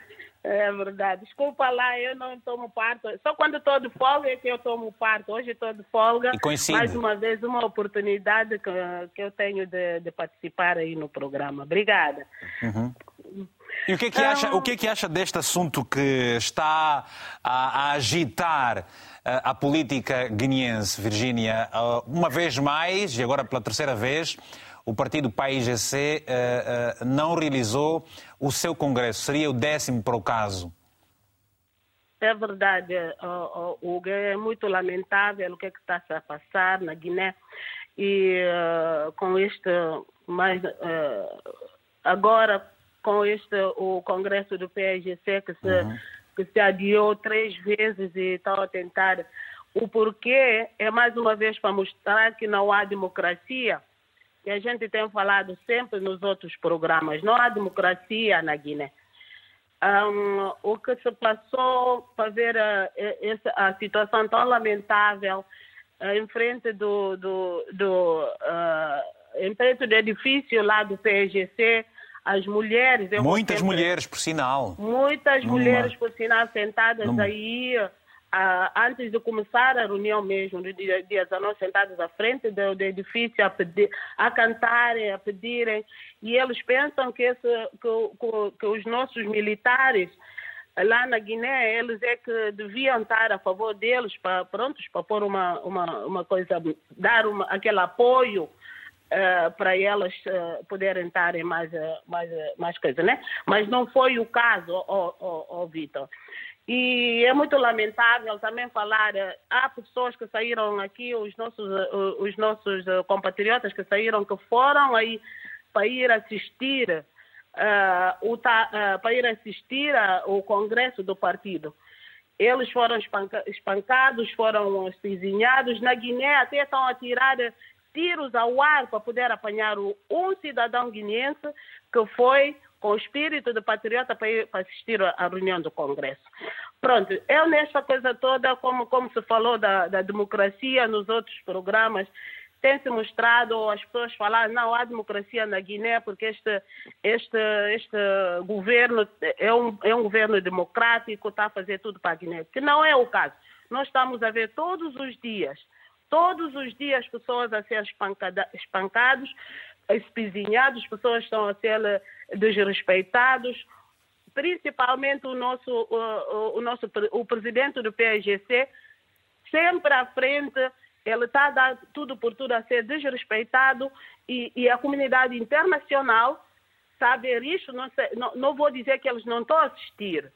É verdade. Desculpa lá, eu não tomo parto. Só quando estou de folga é que eu tomo parto. Hoje estou de folga. E coincide. Mais uma vez, uma oportunidade que, que eu tenho de, de participar aí no programa. Obrigada. Uhum. E o que é que, acha, o que, é que acha deste assunto que está a, a agitar a, a política guineense, Virgínia? Uh, uma vez mais, e agora pela terceira vez, o partido PAIGC uh, eh, uh, não realizou o seu congresso. Seria o décimo para o caso. É verdade, Hugo. É muito lamentável o que, é que está a passar na Guiné. E uh, com este, mais, agora com este, o congresso do PAIGC que se, uhum. que se adiou três vezes e está a tentar. O porquê é mais uma vez para mostrar que não há democracia que a gente tem falado sempre nos outros programas. Não há democracia na Guiné. Um, o que se passou para ver a, a, a situação tão lamentável uh, em frente do, do, do uh, em frente do edifício lá do PGC, as mulheres. Muitas sempre, mulheres, por sinal. Muitas Numa... mulheres, por sinal, sentadas Numa... aí ah, antes de começar a reunião mesmo, no dia, dia 19, sentados à frente do, do edifício a, pedir, a cantarem, a pedirem, e eles pensam que, esse, que, que, os nossos militares lá na Guiné, eles é que deviam estar a favor deles, para, prontos, para pôr uma, uma, uma coisa, dar uma, aquele apoio Uh, para elas uh, poderem estar em mais, uh, mais, mais coisa, né? Mas não foi o caso, oh, oh, oh Vitor. E é muito lamentável também falar, eh, há pessoas que saíram aqui, os nossos, eh, os nossos eh, compatriotas que saíram, que foram aí para ir assistir, uh, o, uh, para ir assistir ao congresso do partido. Eles foram espancados, foram espizinhados. Na Guiné até estão a tirar tiros ao ar para poder apanhar um cidadão guineense que foi com o espírito de patriota para, ir, para assistir à reunião do Congresso. Pronto, eu nesta coisa toda, como, como se falou da, da democracia nos outros programas, tem se mostrado as pessoas falar não há democracia na Guiné porque este este este governo é um é um governo democrático está a fazer tudo para a Guiné que não é o caso nós estamos a ver todos os dias todos os dias pessoas a ser espancados espizinhados pessoas estão a ser desrespeitados, principalmente o nosso, o, o, nosso o presidente do PSGC, sempre à frente, ele está a dar tudo por tudo a ser desrespeitado e, e a comunidade internacional está a ver isto, não, sei, não, não vou dizer que eles não estão a assistir,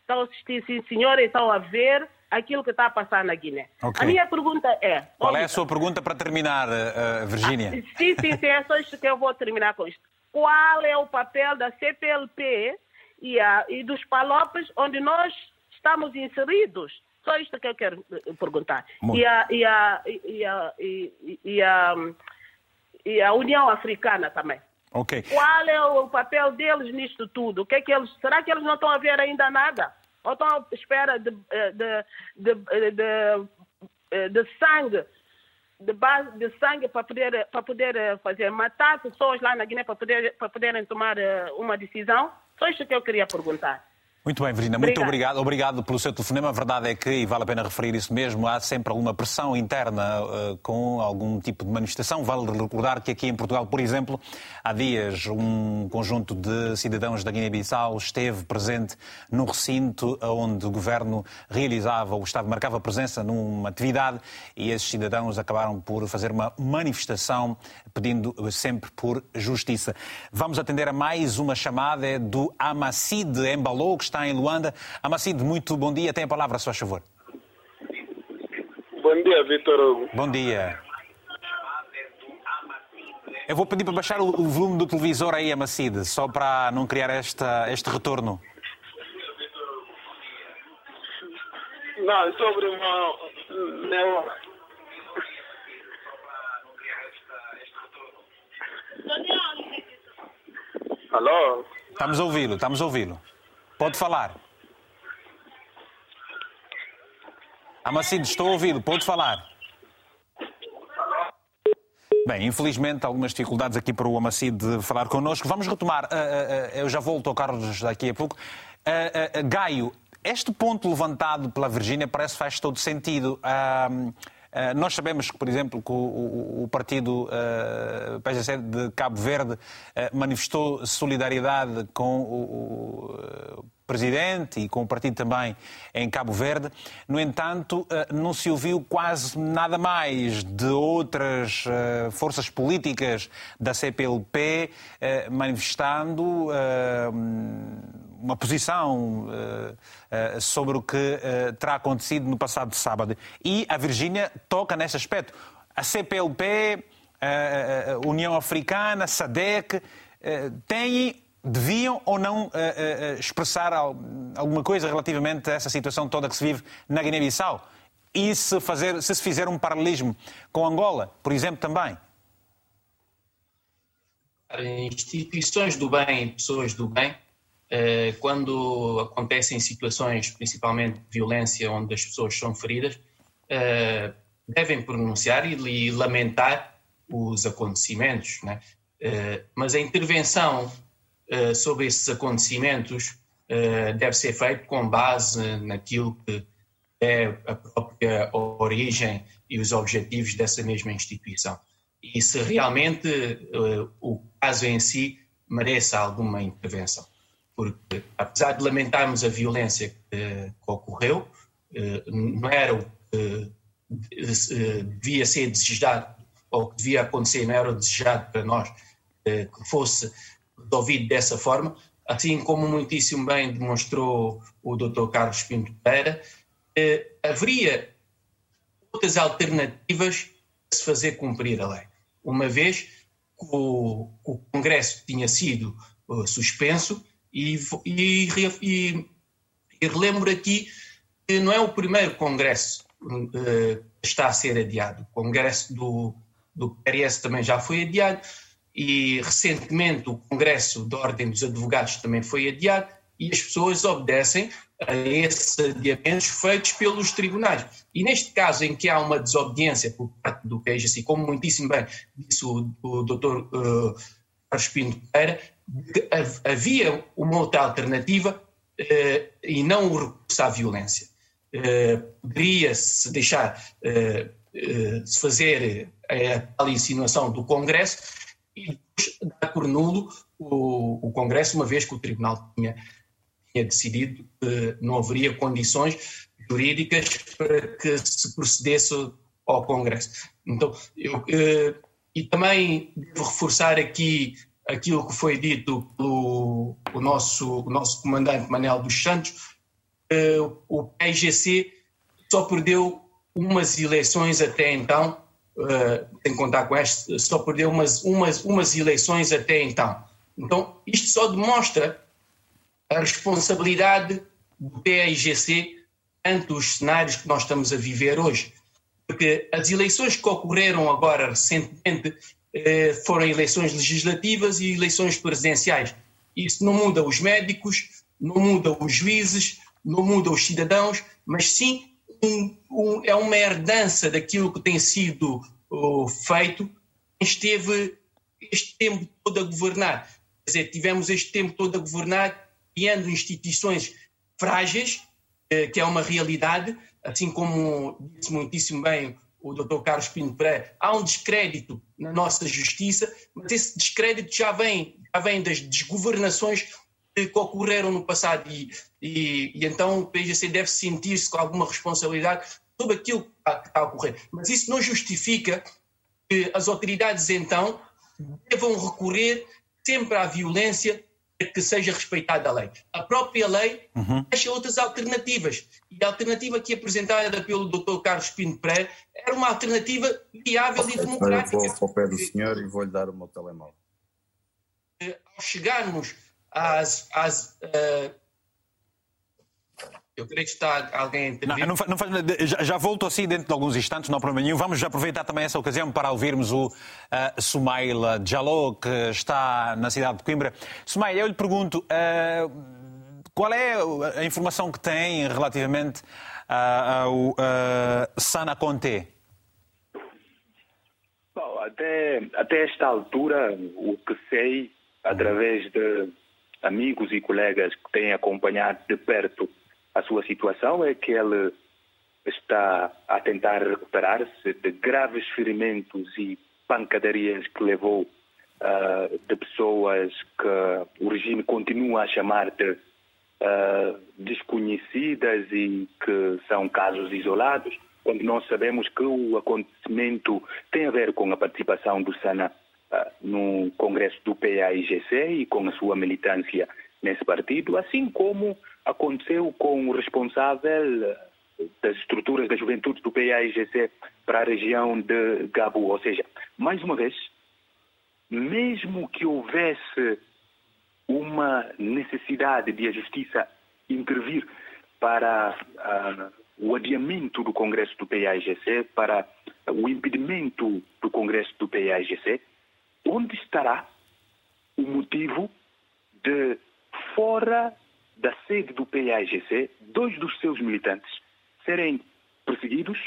estão a assistir sim senhor e estão a ver aquilo que está a passar na Guiné. Okay. A minha pergunta é... Qual é a sua pergunta para terminar, uh, Virgínia? Ah, sim, sim, sim, é só isto que eu vou terminar com isto qual é o papel da CPLP e, a, e dos PALOPes onde nós estamos inseridos. Só isto que eu quero eh, perguntar. E a, e, a, e, a, e, a, e a União Africana também. Okay. Qual é o papel deles nisto tudo? O que é que eles, será que eles não estão a ver ainda nada? Ou estão à espera de, eh, de, de, de, eh, de sangue de base de sangue para poder para poder eh, fazer matar pessoas lá na Guiné para poder para poderem tomar eh, uma decisão. Só isso que eu queria perguntar. Muito bem, Virginia, muito obrigado. Obrigado pelo seu telefonema. A verdade é que, e vale a pena referir isso mesmo, há sempre alguma pressão interna uh, com algum tipo de manifestação. Vale recordar que aqui em Portugal, por exemplo, há dias um conjunto de cidadãos da Guiné-Bissau esteve presente num recinto onde o governo realizava, o Estado marcava presença numa atividade e esses cidadãos acabaram por fazer uma manifestação pedindo sempre por justiça. Vamos atender a mais uma chamada é do Amacide Embalou, que está está em Luanda. Amacide, muito bom dia. Tem a palavra, se faz favor. Bom dia, Vitor Hugo. Bom dia. Eu vou pedir para baixar o volume do televisor aí, Amacide, só para não criar esta, este retorno. Não, sobre uma... Meu... Alô? Estamos a ouvi-lo, estamos a ouvi-lo. Pode falar. Amacino, estou a ouvi-lo. Pode falar. Bem, infelizmente, algumas dificuldades aqui para o Amacide falar connosco. Vamos retomar. Uh, uh, eu já volto ao Carlos daqui a pouco. Gaio, este ponto levantado pela Virgínia parece que faz todo sentido. Uh, nós sabemos que, por exemplo, que o, o, o partido uh, PSC de Cabo Verde uh, manifestou solidariedade com o, presidente e com o partido também em Cabo Verde. No entanto, eh, não se ouviu quase nada mais de outras eh, forças políticas da CPLP eh, manifestando uma posição sobre o que terá acontecido no passado sábado. E a Virgínia toca nesse aspecto. A CPLP, a União Africana, SADEC, têm deviam ou não uh, uh, expressar alguma coisa relativamente a essa situação toda que se vive na Guiné-Bissau? E se, fazer, se se fizer um paralelismo com Angola, por exemplo, também? Instituições do bem, pessoas do bem, uh, quando acontecem situações, principalmente de violência, onde as pessoas são feridas, devem pronunciar e, lamentar os acontecimentos. Né? mas a intervenção sobre esses acontecimentos deve ser feito com base naquilo que é a própria origem e os objetivos dessa mesma instituição. E se realmente o caso em si merece alguma intervenção. Porque, apesar de lamentarmos a violência que, que ocorreu, não era o que devia ser desejado, ou que devia acontecer, não era o desejado para nós que fosse resolvido dessa forma, assim como muitíssimo bem demonstrou o Dr. Carlos Pinto Pereira, eh, haveria outras alternativas a se fazer cumprir a lei. Uma vez que o, o Congresso tinha sido suspenso, e, e, e, e, relembro aqui que não é o primeiro Congresso uh, que está a ser adiado. O Congresso do, do PRS também já foi adiado e recentemente o Congresso da Ordem dos Advogados também foi adiado e as pessoas obedecem a esses adiamentos feitos pelos tribunais. E neste caso em que há uma desobediência por parte do PGC, como muitíssimo bem disse o, o Dr. Uh, Pinto Pereira, havia uma outra alternativa uh, e não o recurso à violência. Uh, Poderia-se deixar uh, uh, se fazer a tal insinuação do Congresso e dar por nulo o, o Congresso, uma vez que o Tribunal tinha, tinha decidido que não haveria condições jurídicas para que se procedesse ao Congresso. Então, eu, eh, e também devo reforçar aqui aquilo que foi dito pelo o nosso, o nosso comandante Manel dos Santos, eh, o PIGC só perdeu umas eleições até então uh, tem que contar com este, só perdeu umas, umas, umas eleições até então. Então, isto só demonstra a responsabilidade do PAIGC ante os cenários que nós estamos a viver hoje. Porque as eleições que ocorreram agora recentemente eh, foram eleições legislativas e eleições presidenciais. Isso não muda os médicos, não muda os juízes, não muda os cidadãos, mas sim um, um, é uma herdança daquilo que tem sido uh, feito, esteve este tempo todo a governar. Quer dizer, tivemos este tempo todo a governar, criando instituições frágeis, eh, que é uma realidade, assim como disse muitíssimo bem o Dr. Carlos Pinto Pereira, há um descrédito na nossa justiça, mas esse descrédito já vem, já vem das desgovernações que ocorreram no passado e, e, e então o PGC deve sentir-se com alguma responsabilidade sobre aquilo que está, que está a ocorrer. Mas isso não justifica que as autoridades então devam recorrer sempre à violência que seja respeitada a lei. A própria lei uhum. deixa outras alternativas. E a alternativa aqui apresentada pelo Dr. Carlos Pinto Pereira era uma alternativa viável e democrática. Eu vou ao pé do senhor e vou-lhe dar o meu telemóvel. Eh, ao chegarmos às, às uh, eu creio que está alguém a não, não, não, já, já volto assim dentro de alguns instantes, não há problema nenhum. Vamos aproveitar também essa ocasião para ouvirmos o uh, Sumaila Jalou, que está na cidade de Coimbra. Sumaila, eu lhe pergunto, uh, qual é a informação que tem relativamente uh, ao uh, Sana Conte? Bom, até, até esta altura, o que sei, através de amigos e colegas que têm acompanhado de perto a sua situação é que ele está a tentar recuperar-se de graves ferimentos e pancadarias que levou uh, de pessoas que o regime continua a chamar de uh, desconhecidas e que são casos isolados, quando nós sabemos que o acontecimento tem a ver com a participação do Sana uh, no congresso do PAIGC e com a sua militância nesse partido, assim como aconteceu com o responsável eh, das estruturas da juventude do PAIGC para a região de Gabu. Ou seja, mais uma vez, mesmo que houvesse uma necessidade de a justiça intervir para uh, o adiamento do Congresso do PAIGC, para o impedimento do Congresso do PAIGC, onde estará o motivo de, fora da sede do PAIGC, dois dos seus militantes serem perseguidos,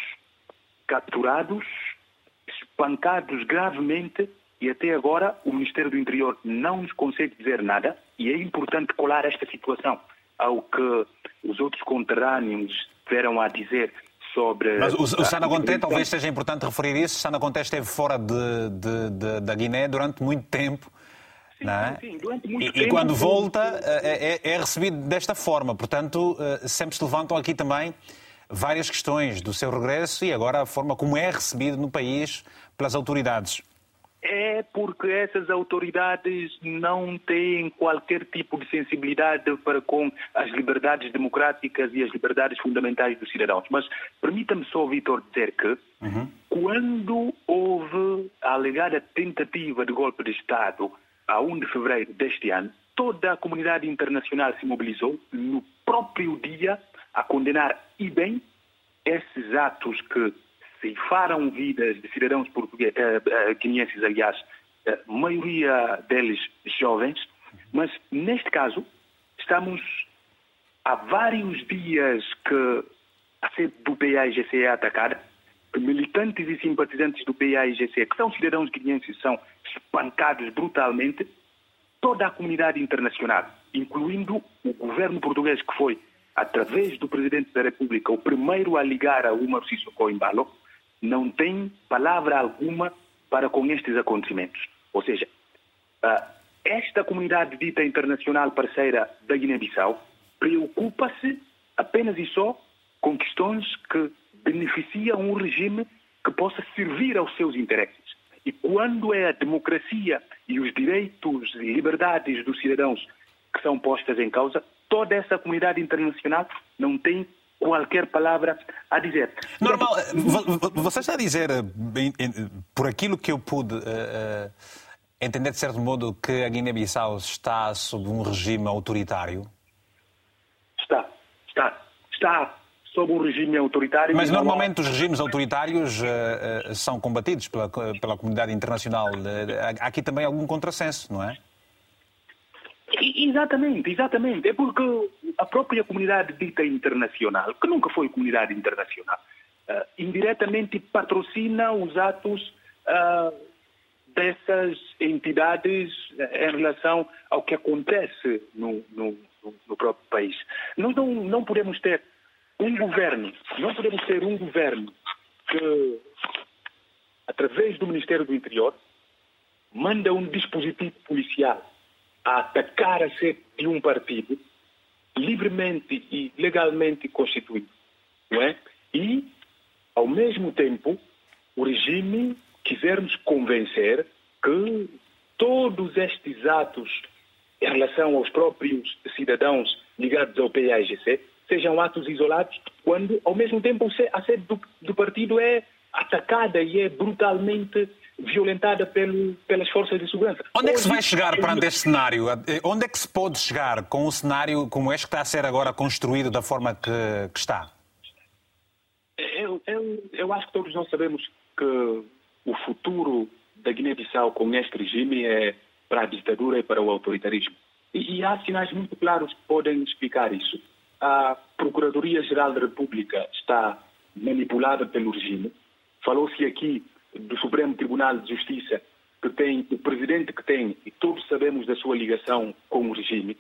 capturados, espancados gravemente e até agora o Ministério do Interior não nos consegue dizer nada e é importante colar esta situação ao que os outros conterrâneos tiveram a dizer sobre... Mas o, o Sana Conté, talvez seja importante referir isso, Sana Conté esteve fora de, de, de, da Guiné durante muito tempo Sim, é? sim, durante muito e, tempo. E quando volta é, é, é, recebido desta forma. Portanto, eh, sempre se levantam aqui também várias questões do seu regresso e agora a forma como é recebido no país pelas autoridades. É porque essas autoridades não têm qualquer tipo de sensibilidade para com as liberdades democráticas e as liberdades fundamentais dos cidadãos. Mas permita-me só, Vitor, dizer que uhum. quando houve a alegada tentativa de golpe de Estado a 1 de fevereiro deste ano, toda a comunidade internacional se mobilizou no próprio dia a condenar e bem esses atos que ceifaram vidas de cidadãos portugueses, eh, eh, guineenses, aliás, a eh, maioria deles jovens, mas neste caso estamos há vários dias que a sede do PAIGC é atacada, militantes e simpatizantes do PAIGC, que são cidadãos guineenses, são espancados brutalmente, toda a comunidade internacional, incluindo o governo português, que foi, através do Presidente da República, o primeiro a ligar a Umar Sissoko Embalo, não tem palavra alguma para com estes acontecimentos. Ou seja, esta comunidade dita internacional parceira da Guiné-Bissau preocupa-se apenas e só com questões que beneficiam um regime que possa servir aos seus interesses. E quando é a democracia e os direitos e liberdades dos cidadãos que são postas em causa, toda essa comunidade internacional não tem qualquer palavra a dizer. Normal, você está a dizer, por aquilo que eu pude uh, entender de certo modo, que a Guiné-Bissau está sob um regime autoritário? Está, está, está sob um regime autoritário. Mas normalmente os regimes autoritários uh, uh, são combatidos pela, pela comunidade internacional. Uh, há aqui também algum contrassenso, não é? Exatamente, exatamente. É porque a própria comunidade dita internacional, que nunca foi comunidade internacional, indiretamente patrocina os atos dessas entidades em relação ao que acontece no, no, no, no próprio país. Nós não, não podemos ter um governo, não podemos ter um governo que, através do Ministério do Interior, manda um dispositivo policial a atacar a sede de um partido livremente e legalmente constituído, não é? E, ao mesmo tempo, o regime quisermos convencer que todos estes atos em relação aos próprios cidadãos ligados ao PAGC sejam atos isolados, quando, ao mesmo tempo, a sede do, do partido é atacada e é brutalmente violentada pelo, pelas forças de segurança. Onde é que se vai chegar perante este cenário? Onde é que se pode chegar com um cenário como este que está a ser agora construído da forma que, que está? Eu, eu, eu acho que todos nós sabemos que o futuro da Guiné-Bissau com este regime é para a ditadura e para o autoritarismo. E, e, há sinais muito claros que podem explicar isso. A Procuradoria-Geral da República está manipulada pelo regime. Falou-se aqui do Supremo Tribunal de Justiça, que tem o presidente que tem, e todos sabemos da sua ligação com o regime.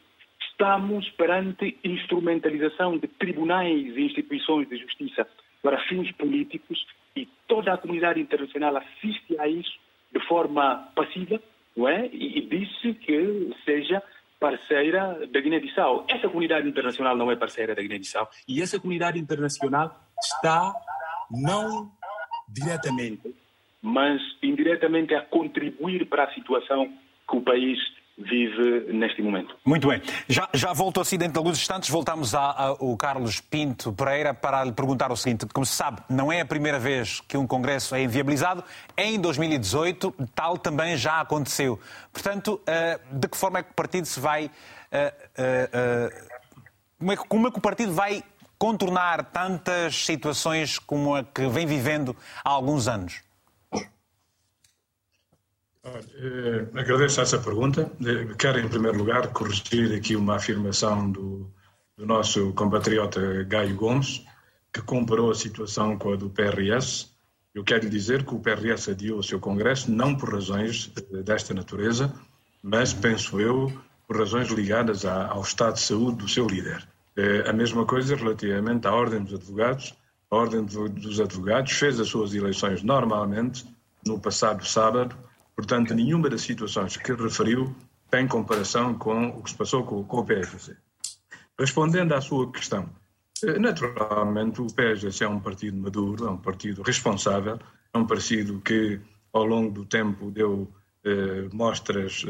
Estamos perante instrumentalização de tribunais e instituições de justiça para fins políticos e toda a comunidade internacional assiste a isso de forma passiva não é? e, disse que seja parceira da Guiné-Bissau. Essa comunidade internacional não é parceira da Guiné-Bissau e essa comunidade internacional está não diretamente, mas indiretamente a contribuir para a situação que o país vive neste momento. Muito bem. Já, já volto assim dentro de alguns instantes. Voltamos ao Carlos Pinto Pereira para lhe perguntar o seguinte. Como se sabe, não é a primeira vez que um Congresso é inviabilizado. Em 2018, tal também já aconteceu. Portanto, eh, de que forma é que o partido se vai... Eh, eh, como é, como é que o partido vai contornar tantas situações como a que vem vivendo há alguns anos? Eh, agradeço essa pergunta. Quero, em primeiro lugar, corrigir aqui uma afirmação do, do nosso compatriota Gaio Gomes, que comparou a situação com a do PRS. Eu quero dizer que o PRS adiou o seu congresso não por razões eh, desta natureza, mas, penso eu, por razões ligadas ao estado de saúde do seu líder. Eh, a mesma coisa relativamente à Ordem dos Advogados. A Ordem dos Advogados fez as suas eleições normalmente no passado sábado Portanto, nenhuma das situações que referiu tem comparação com o que se passou com, com o PSGC. Respondendo à sua questão, eh, naturalmente o PSGC é um partido maduro, é um partido responsável, é um partido que ao longo do tempo deu eh, mostras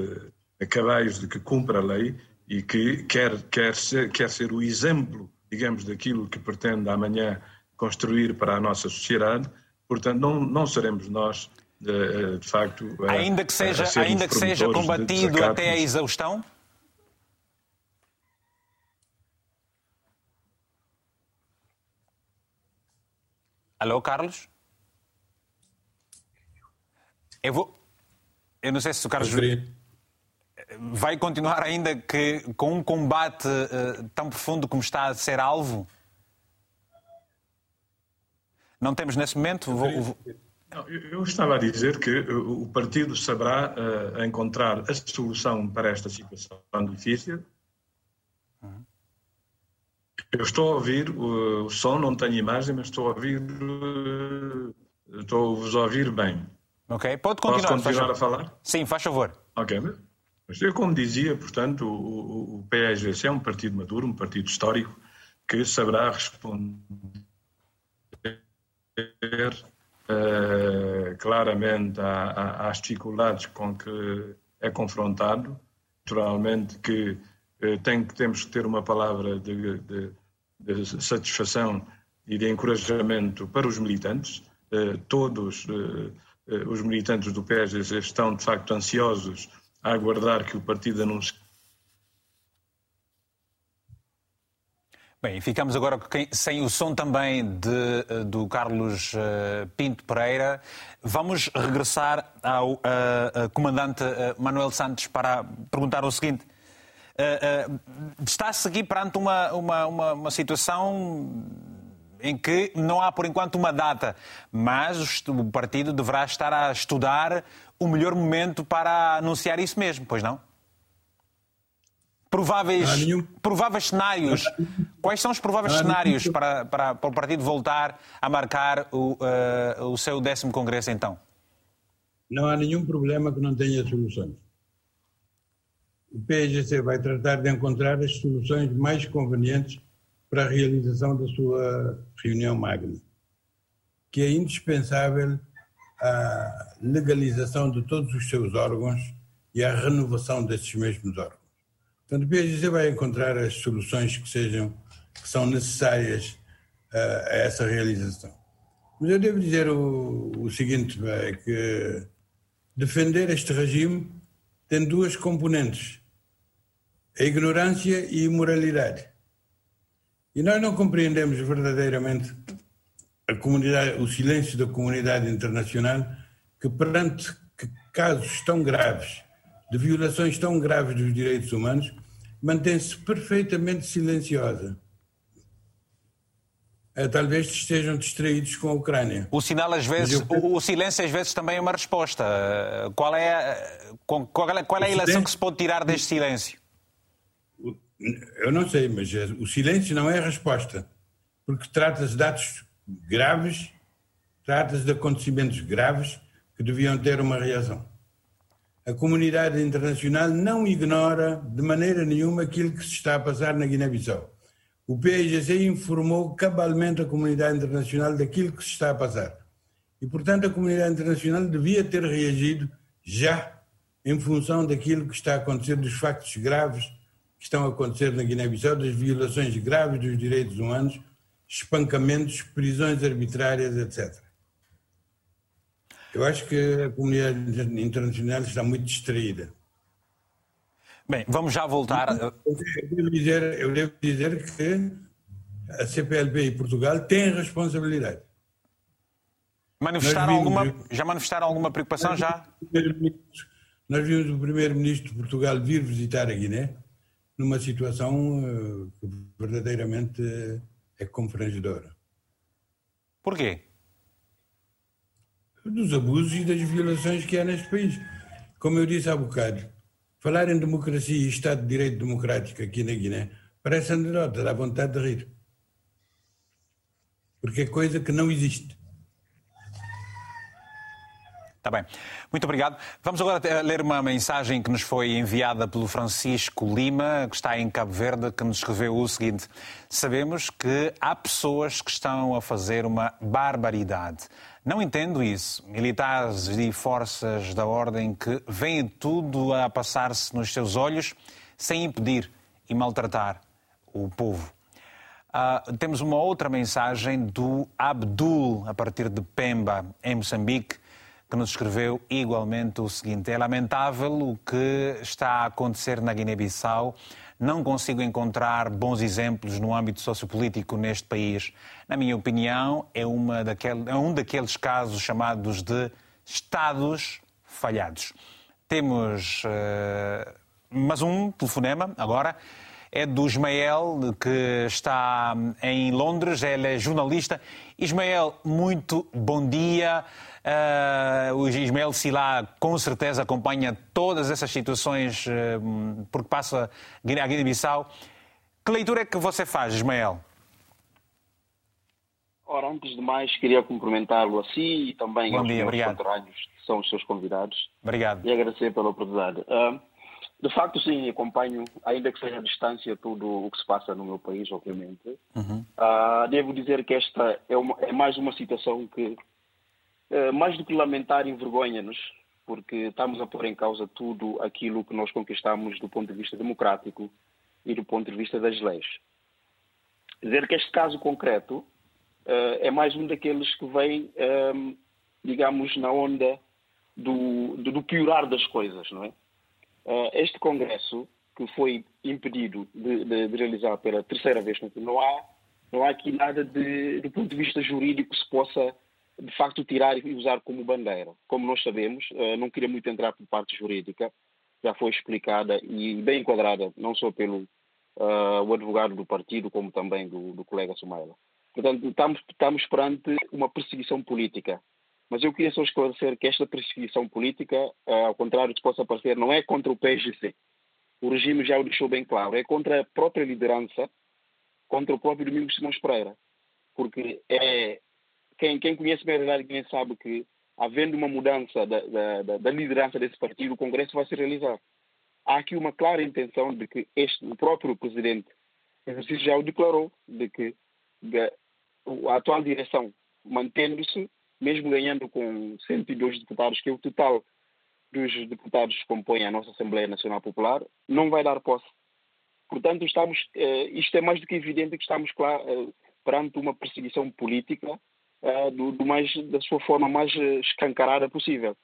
eh, cabais de que cumpre a lei e que quer, quer, ser, quer ser o exemplo, digamos, daquilo que pretende amanhã construir para a nossa sociedade. Portanto, não, não seremos nós de, de facto. Ainda que seja, ainda que seja combatido de até a exaustão? Alô, Carlos? Eu vou. Eu não sei se o Carlos. Vai continuar ainda que, com um combate uh, tão profundo como está a ser alvo? Não temos nesse momento. Vou, não, eu estava a dizer que o partido saberá uh, encontrar a solução para esta situação difícil. Eu estou a ouvir o, o, som, não tenho imagem, mas estou a ouvir. Uh, estou a vos ouvir bem. Ok, pode continuar. Posso continuar a falar? Sim, faz favor. Ok. Mas eu, como dizia, portanto, o, o PSGC é um partido maduro, um partido histórico, que saberá responder uh, claramente às dificuldades com que é confrontado. Naturalmente que uh, tem, temos que ter uma palavra de, de, de, satisfação e de encorajamento para os militantes. Uh, todos os militantes do PSGC estão, de facto, ansiosos a aguardar que o partido anuncie Bem, ficamos agora sem o som também de, eh, do Carlos eh, Pinto Pereira. Vamos regressar ao uh, comandante Manuel Santos para perguntar o seguinte. Está-se aqui perante uma, uma, uma, uma, situação em que não há, por enquanto, uma data, mas o partido deverá estar a estudar o melhor momento para anunciar isso mesmo, pois não? Prováveis, prováveis cenários. Quais são os prováveis cenários para, para, para, o partido voltar a marcar o, uh, o seu décimo congresso, então? Não há nenhum problema que não tenha soluções. O PSGC vai tratar de encontrar as soluções mais convenientes para a realização da sua reunião magna, que é indispensável a legalização de todos os seus órgãos e a renovação desses mesmos órgãos. Portanto, o PSGC vai encontrar as soluções que sejam que são necessárias uh, a essa realização. Mas eu devo dizer o, o seguinte, é que defender este regime tem duas componentes, a ignorância e a imoralidade. E nós não compreendemos verdadeiramente a comunidade, o silêncio da comunidade internacional que perante casos tão graves, de violações tão graves dos direitos humanos, mantém-se perfeitamente silenciosa. Eh, talvez estejam distraídos com a Ucrânia. O sinal às vezes, eu... o, silêncio às vezes também é uma resposta. Qual é, a, qual é, qual é a ilação que se pode tirar deste silêncio? Eu não sei, mas eh, o silêncio não é a resposta, porque trata-se de atos graves, trata-se de acontecimentos graves que deviam ter uma reação. A comunidade internacional não ignora de maneira nenhuma aquilo que se está a passar na Guiné-Bissau. O PIGC informou cabalmente a comunidade internacional daquilo que se está a passar. E, portanto, a comunidade internacional devia ter reagido já em função daquilo que está a acontecer, dos factos graves que estão a acontecer na Guiné-Bissau, das violações graves dos direitos humanos espancamentos, prisões arbitrárias, etc. Eu acho que a comunidade internacional está muito distraída. Bem, vamos já voltar. Eu devo dizer, eu devo dizer que a CPLP e Portugal têm responsabilidade. Manifestaram vimos, alguma, já manifestaram alguma preocupação? Já? Nós vimos o primeiro-ministro de Portugal vir visitar a Guiné numa situação eh, que verdadeiramente é confrangedora. Porquê? Dos abusos e das violações que há neste país. Como eu disse há bocado, falar em democracia e Estado de Direito Democrático aqui na Guiné parece anedota, dá vontade de rir. Porque é coisa que não existe. Está bem. Muito obrigado. Vamos agora ler uma mensagem que nos foi enviada pelo Francisco Lima, que está em Cabo Verde, que nos escreveu o seguinte: Sabemos que há pessoas que estão a fazer uma barbaridade. Não entendo isso. Militares e forças da ordem que veem tudo a passar-se nos seus olhos sem impedir e maltratar o povo. Uh, temos uma outra mensagem do Abdul, a partir de Pemba, em Moçambique que nos escreveu igualmente o seguinte: É lamentável o que está a acontecer na Guiné-Bissau. Não consigo encontrar bons exemplos no âmbito sociopolítico neste país. Na minha opinião, é, uma daquele, é um daqueles casos chamados de Estados falhados. Temos uh, mais um telefonema agora é do Ismael, que está em Londres, ele é jornalista. Ismael, muito bom dia. Uh, o Ismael Silá com certeza acompanha todas essas situações uh, porque passa a Guiné-Bissau. Que leitura é que você faz, Ismael? Ora, antes de mais, queria cumprimentá-lo a si e também Bom aos dia, meus que são os seus convidados. Obrigado. E agradecer pela oportunidade. Uh, de facto, sim, acompanho, ainda que seja à distância, tudo o que se passa no meu país, obviamente. Uhum. Uh, devo dizer que esta é, uma, é mais uma situação que, mais do que lamentar, envergonha-nos, porque estamos a pôr em causa tudo aquilo que nós conquistamos do ponto de vista democrático e do ponto de vista das leis. Dizer que este caso concreto uh, é mais um daqueles que vem, digamos, na onda do, do, do piorar das coisas, não é? Uh, este Congresso, que foi impedido de, de, de, realizar pela terceira vez, não há, não há aqui nada de, do ponto de vista jurídico que se possa, de facto, tirar e usar como bandeira. Como nós sabemos, uh, não queria muito entrar por parte jurídica, já foi explicada e bem enquadrada, não só pelo uh, o advogado do partido, como também do, do colega Sumaila. Portanto, estamos, estamos perante uma perseguição política mas eu queria só esclarecer que esta perseguição política, eh, ao contrário do que possa parecer, não é contra o PSGC. o regime já o deixou bem claro, é contra a própria liderança, contra o próprio Domingos Simões Pereira. Porque é, quem, quem conhece bem a realidade, quem sabe que, havendo uma mudança da, da, da, liderança desse partido, o Congresso vai se realizar. Há aqui uma clara intenção de que este, o próprio presidente exercício já o declarou, de que a atual direção, mantendo-se, mesmo ganhando com 102 deputados, que é o total dos deputados que compõem a nossa Assembleia Nacional Popular, não vai dar posse. Portanto, estamos, eh, isto é mais do que evidente que estamos claro, eh, perante uma perseguição política eh, do, do mais, da sua forma mais escancarada possível.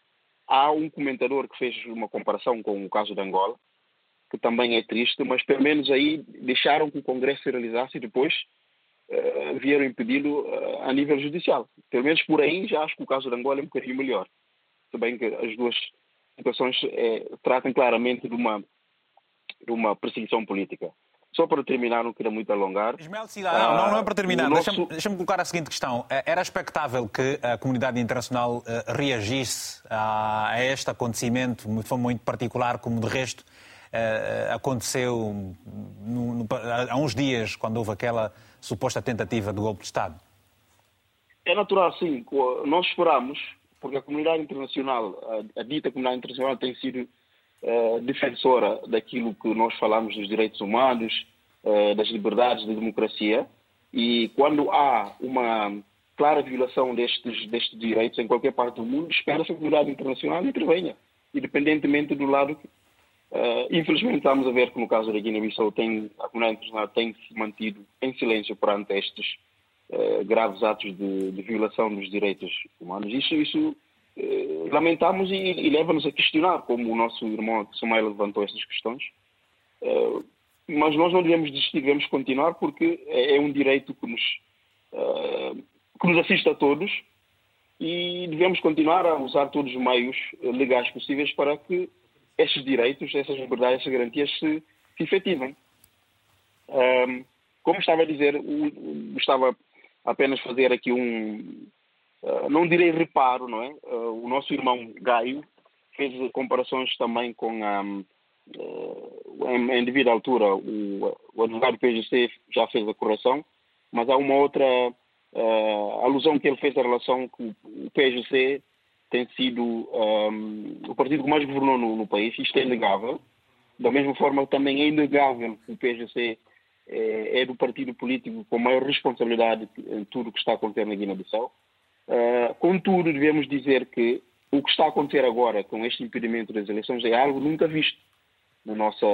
Há um comentador que fez uma comparação com o caso de Angola, que também é triste, mas pelo menos aí deixaram que o Congresso se realizasse e depois uh, vieram impedi-lo uh, a nível judicial. Pelo menos por aí já acho que o caso de Angola é um bocadinho melhor. Se bem que as duas situações é, tratam claramente de uma, de uma perseguição política. Só para terminar, não queria muito alongar. Ismael Sila, ah, não, não, é para terminar. Nosso... Deixa-me deixa colocar a seguinte questão. Era expectável que a comunidade internacional reagisse a, a este acontecimento, forma muito particular, como de resto uh, aconteceu no, no, há uns dias, quando houve aquela suposta tentativa de golpe de Estado? É natural, sim. Nós esperamos, porque a comunidade internacional, a, a dita comunidade internacional tem sido uh, defensora daquilo que nós falamos dos direitos humanos, uh, das liberdades, da democracia, e quando há uma clara violação destes, destes direitos em qualquer parte do mundo, espera-se que a comunidade internacional intervenha, independentemente do lado Uh, infelizmente estamos a ver que no caso da Guiné-Bissau a comunidade internacional tem se mantido em silêncio perante estes graves atos de, de, violação dos direitos humanos. Isso, isso uh, lamentamos e, e leva-nos a questionar, como o nosso irmão Samuel levantou estas questões. mas nós não devemos desistir, devemos continuar porque é, é um direito que nos, que nos assiste a todos e devemos continuar a usar todos os meios legais possíveis para que estes direitos, essas liberdades, essas garantias se, se efetivem. Como estava a dizer, gostava apenas fazer aqui um, não direi reparo, não é? Uh, o nosso irmão Gaio fez comparações também com a, uh, em, em devida altura, o, o advogado do PGC já fez a correção, mas há uma outra alusão que ele fez em relação com o PGC tem sido um, o partido que mais governou no, no, país, isto é inegável. Da mesma forma, também é inegável que o PSC é, é, do partido político com maior responsabilidade em tudo o que está a acontecer na Guiné-Bissau. Uh, contudo, devemos dizer que o que está a acontecer agora com este impedimento das eleições é algo nunca visto na nossa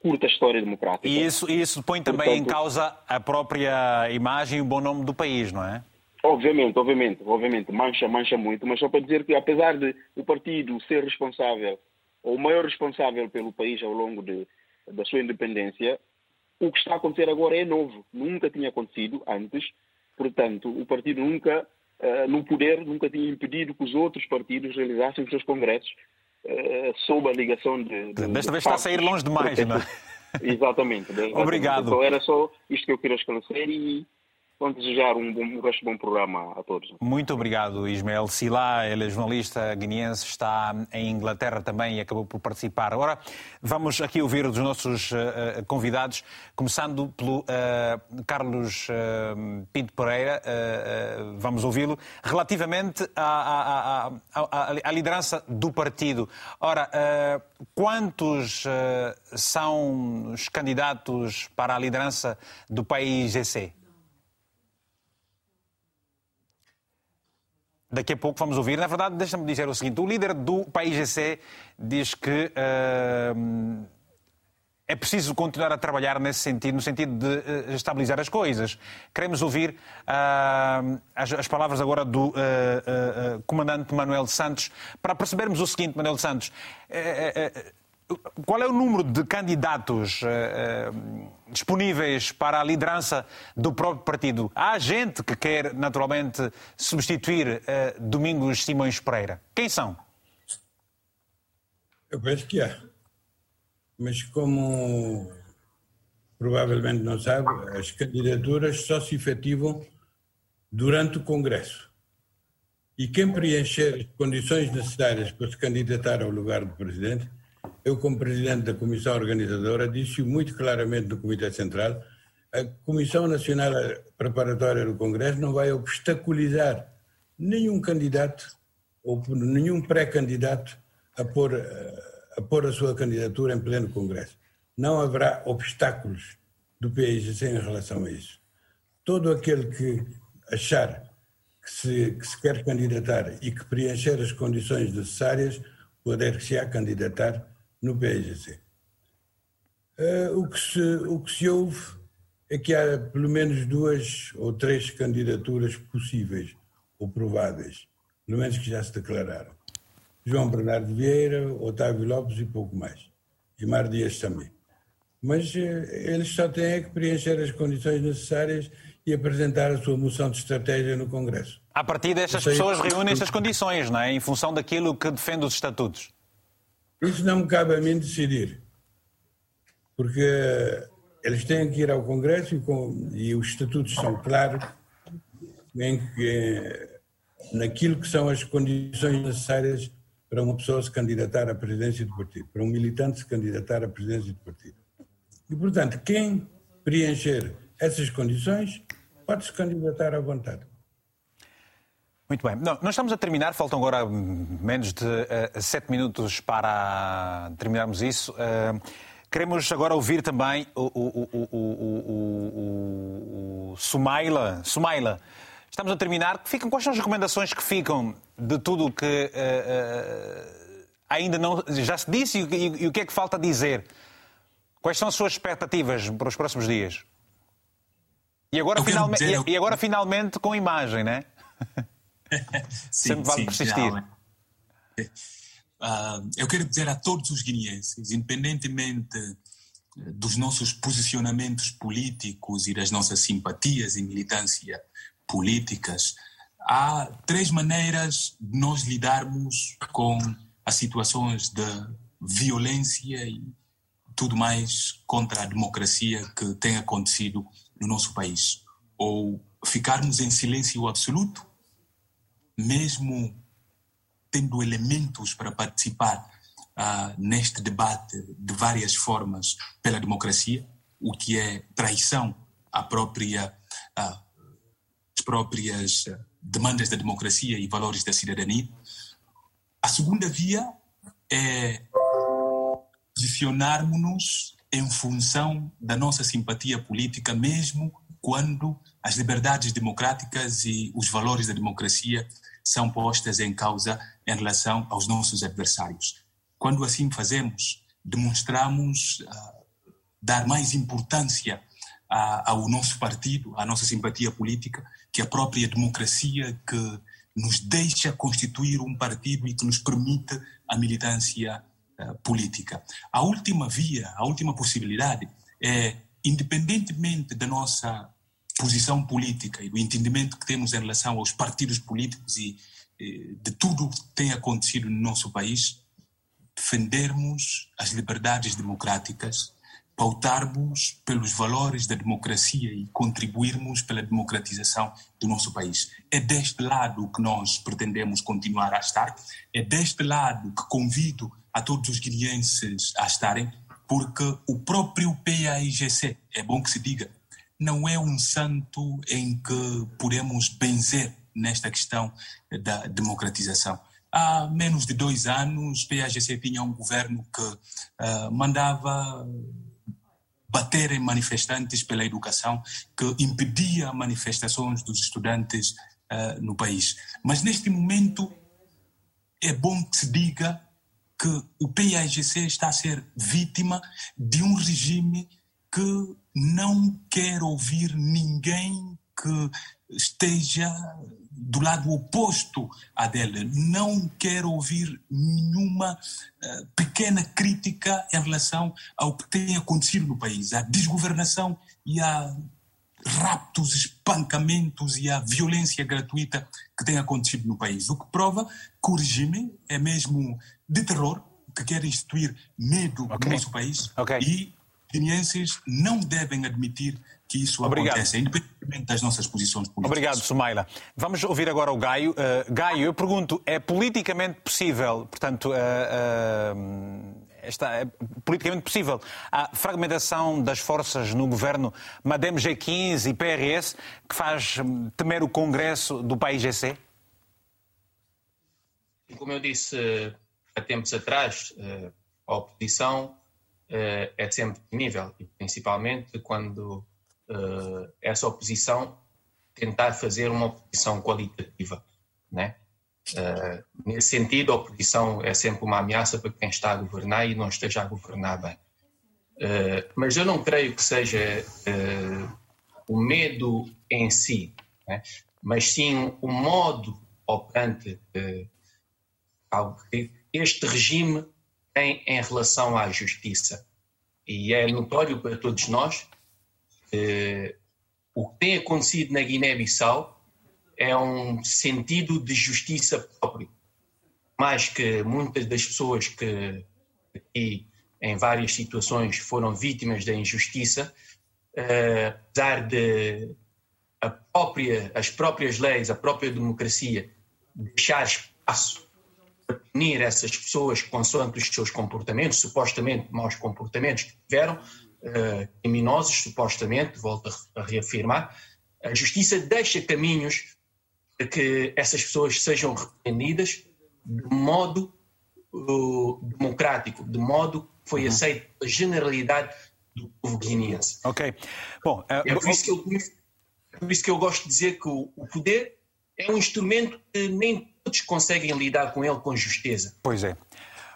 curta história democrática. E isso, isso põe também Portanto, em causa a própria imagem e o bom nome do país, não é? Obviamente, obviamente, obviamente, mancha, mancha muito, mas só para dizer que apesar de o partido ser responsável, ou o maior responsável pelo país ao longo de, da sua independência, o que está a acontecer agora é novo, nunca tinha acontecido antes, portanto, o partido nunca, uh, no poder, nunca tinha impedido que os outros partidos realizassem os seus congressos uh, sob a ligação de... de Desta vez está a sair longe demais, não é? Exatamente. Obrigado. Então era só isto que eu queria esclarecer e Vamos desejar um, bom, um de bom programa a todos. Muito obrigado, Ismael Silá. Ele é jornalista guineense, está em Inglaterra também e acabou por participar. Agora vamos aqui ouvir os nossos uh, convidados, começando pelo uh, Carlos uh, Pinto Pereira. vamos ouvi-lo. Relativamente à, à, à, à, liderança do partido. Ora, quantos são os candidatos para a liderança do país EC? Daqui a pouco vamos ouvir. Na verdade, deixa-me dizer o seguinte: o líder do país GC diz que uh, é preciso continuar a trabalhar nesse sentido, no sentido de uh, estabilizar as coisas. Queremos ouvir uh, as, as, palavras agora do comandante Manuel Santos para percebermos o seguinte, Manuel Santos. Qual é o número de candidatos uh, disponíveis para a liderança do próprio partido? Há gente que quer, naturalmente, substituir uh, Domingos Simões Pereira. Quem são? Eu penso que há. Mas como provavelmente não sabe, as candidaturas só se efetivam durante o Congresso. E quem preencher as condições necessárias para se candidatar ao lugar do presidente eu, como presidente da comissão organizadora, disse muito claramente no Comitê Central: a Comissão Nacional Preparatória do Congresso não vai obstaculizar nenhum candidato ou nenhum pré-candidato a pôr, a pôr a sua candidatura em pleno Congresso. Não haverá obstáculos do PIGC em relação a isso. Todo aquele que achar que se, que se quer candidatar e que preencher as condições necessárias, poder-se a candidatar no PIGC. Uh, eh, o, que se, o que se ouve é que há pelo menos duas ou três candidaturas possíveis ou prováveis, pelo menos que já se declararam. João Bernardo Vieira, Otávio Lopes e pouco mais. E Mar Dias também. Mas uh, eles só têm é que preencher as condições necessárias e apresentar a sua moção de estratégia no Congresso. A partir destas pessoas reúnem estas condições, não é? Em função daquilo que defende os estatutos. Isso não me cabe a mim decidir. Porque eles têm que ir ao Congresso e, com, e os estatutos são claros em que, naquilo que são as condições necessárias para uma pessoa se candidatar à presidência do partido, para um militante se candidatar à presidência do partido. E, portanto, quem preencher essas condições pode se candidatar à vontade. Muito bem. Não, nós estamos a terminar, faltam agora menos de uh, sete minutos para terminarmos isso. Uh, queremos agora ouvir também o, o, o, o, Sumaila. Sumaila, estamos a terminar. Ficam, quais são as recomendações que ficam de tudo o que uh, ainda não. Já se disse e, e, e o que é que falta dizer? Quais são as suas expectativas para os próximos dias? E agora, finalmente, dizer... e agora finalmente com imagem, né? sim, Sempre vale sim, persistir. Uh, eu quero dizer a todos os guineenses, independentemente dos nossos posicionamentos políticos e das nossas simpatias e militância políticas, há três maneiras de nós lidarmos com as situações de violência e tudo mais contra a democracia que tem acontecido no nosso país. Ou ficarmos em silêncio absoluto, mesmo tendo elementos para participar uh, neste debate de várias formas pela democracia, o que é traição à própria, uh, às próprias demandas da democracia e valores da cidadania. A segunda via é posicionarmos-nos em função da nossa simpatia política, mesmo quando as liberdades democráticas e os valores da democracia são postas em causa em relação aos nossos adversários. Quando assim fazemos, demonstramos uh, dar mais importância ao nosso partido, à nossa simpatia política, que a própria democracia que nos deixa constituir um partido e que nos permite a militância eh, política. A última via, a última possibilidade é, independentemente da nossa posição política e do entendimento que temos em relação aos partidos políticos e de tudo que tem acontecido no nosso país, defendermos as liberdades democráticas, pautarmos pelos valores da democracia e contribuirmos pela democratização do nosso país. É deste lado que nós pretendemos continuar a estar, é deste lado que convido a todos os guineenses a estarem, porque o próprio PAIGC, é bom que se diga, não é um santo em que podemos benzer nesta questão da democratização. Há menos de dois anos, PAGC tinha um governo que uh, mandava bater em manifestantes pela educação, que impedia manifestações dos estudantes uh, no país. Mas neste momento é bom que se diga que o PAIGC está a ser vítima de um regime que não quer ouvir ninguém que esteja do lado oposto à dele. Não quer ouvir nenhuma uh, pequena crítica em relação ao que tem acontecido no país, à desgovernação e a raptos, espancamentos e a violência gratuita que tem acontecido no país. O que prova que o regime é mesmo de terror, que quer instituir medo okay. no nosso país okay. e guineenses não devem admitir que isso Obrigado. aconteça, independentemente das nossas posições políticas. Obrigado, Sumaila. Vamos ouvir agora o Gaio. Uh, Gaio, eu pergunto, é politicamente possível, portanto, uh, uh, esta é politicamente possível. A fragmentação das forças no governo Madem G15 e PRS que faz hum, temer o Congresso do país GC? Como eu disse há tempos atrás, a oposição eh, é sempre temível, e principalmente quando essa oposição tentar fazer uma oposição qualitativa, né? Uh, nesse sentido, a oposição é sempre uma ameaça para quem está a governar e não esteja a governar bem. Uh, mas eu não creio que seja uh, o medo em si, né? mas sim o modo operante este regime tem em relação à justiça. E é notório para todos nós que o que tem acontecido na Guiné-Bissau é um sentido de justiça próprio. Mais que muitas das pessoas que aqui, em várias situações, foram vítimas da injustiça, uh, apesar de própria, as próprias leis, a própria democracia deixar espaço punir essas pessoas consoante os seus comportamentos, supostamente maus comportamentos que tiveram, uh, criminosos, supostamente, volto a reafirmar, a justiça deixa caminhos que essas pessoas sejam repreendidas de modo uh, democrático, de modo que foi uhum. aceito pela generalidade do povo guineense. Ok. Bom, uh, é, por isso que eu, é por isso que eu gosto de dizer que o, o poder é um instrumento que nem todos conseguem lidar com ele com justeza. Pois é.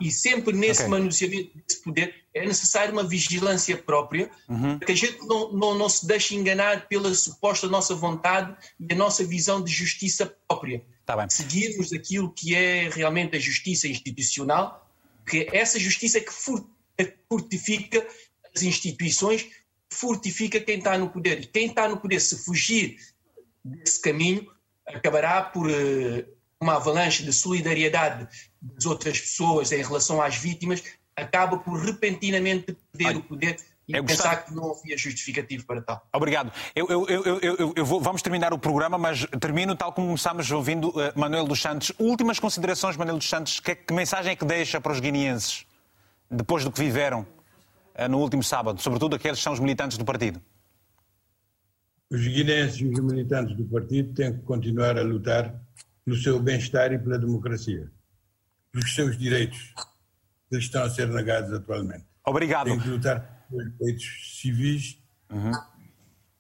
E sempre nesse okay. manuseamento desse poder é necessário uma vigilância própria, uhum. para que a gente não, não, não se deixe enganar pela suposta nossa vontade e a nossa visão de justiça própria. Tá Seguirmos aquilo que é realmente a justiça institucional, que é essa justiça que fortifica as instituições, fortifica quem está no poder. E quem está no poder, se fugir desse caminho, acabará por uh, uma avalanche de solidariedade das outras pessoas em relação às vítimas, acaba por repentinamente perder Ai, o poder e é pensar gostava... que não havia justificativo para tal. Obrigado. Eu, eu, eu, eu vou, vamos terminar o programa, mas termino tal como começámos ouvindo uh, Manuel dos Santos. Últimas considerações, Manuel dos Santos. Que, que, mensagem é que deixa para os guineenses depois do que viveram uh, no último sábado, sobretudo aqueles que são os militantes do partido? Os guineenses e os militantes do partido têm que continuar a lutar pelo seu bem-estar e pela democracia, pelos seus direitos que estão a ser negados atualmente. Obrigado. Tem que lutar pelos direitos civis uhum.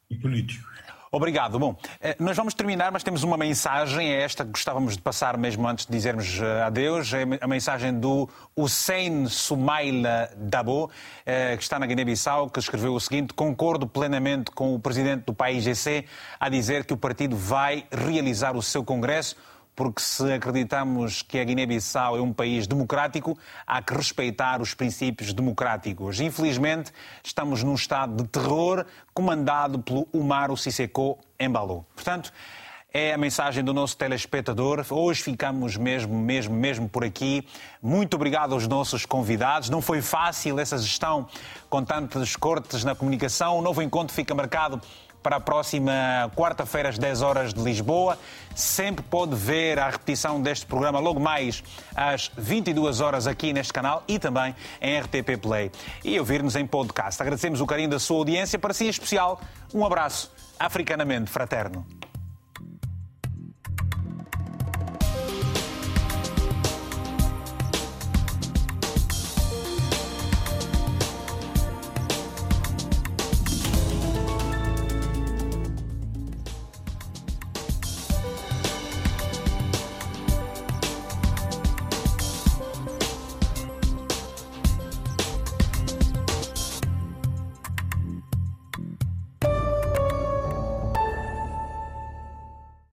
e políticos. Obrigado. Bom, eh, nós vamos terminar, mas temos uma mensagem, é esta que gostávamos de passar mesmo antes de dizermos eh, adeus, é a mensagem do Hussein Soumaila Dabo, eh, que está na Guiné-Bissau, que escreveu o seguinte, concordo plenamente com o presidente do país GC a dizer que o partido vai realizar o seu congresso porque se acreditamos que a Guiné-Bissau é um país democrático, há que respeitar os princípios democráticos. Infelizmente, estamos num estado de terror comandado pelo Umaro Sisseko Embalo. Portanto, é a mensagem do nosso telespectador. Hoje ficamos mesmo, mesmo, mesmo por aqui. Muito obrigado aos nossos convidados. Não foi fácil essa gestão com tantos cortes na comunicação. O novo encontro fica marcado para a próxima quarta-feira, às 10 horas de Lisboa. Sempre pode ver a repetição deste programa logo mais às 22 horas aqui neste canal e também em RTP Play. E ouvir-nos em podcast. Agradecemos o carinho da sua audiência. Para si, em especial, um abraço africanamente fraterno.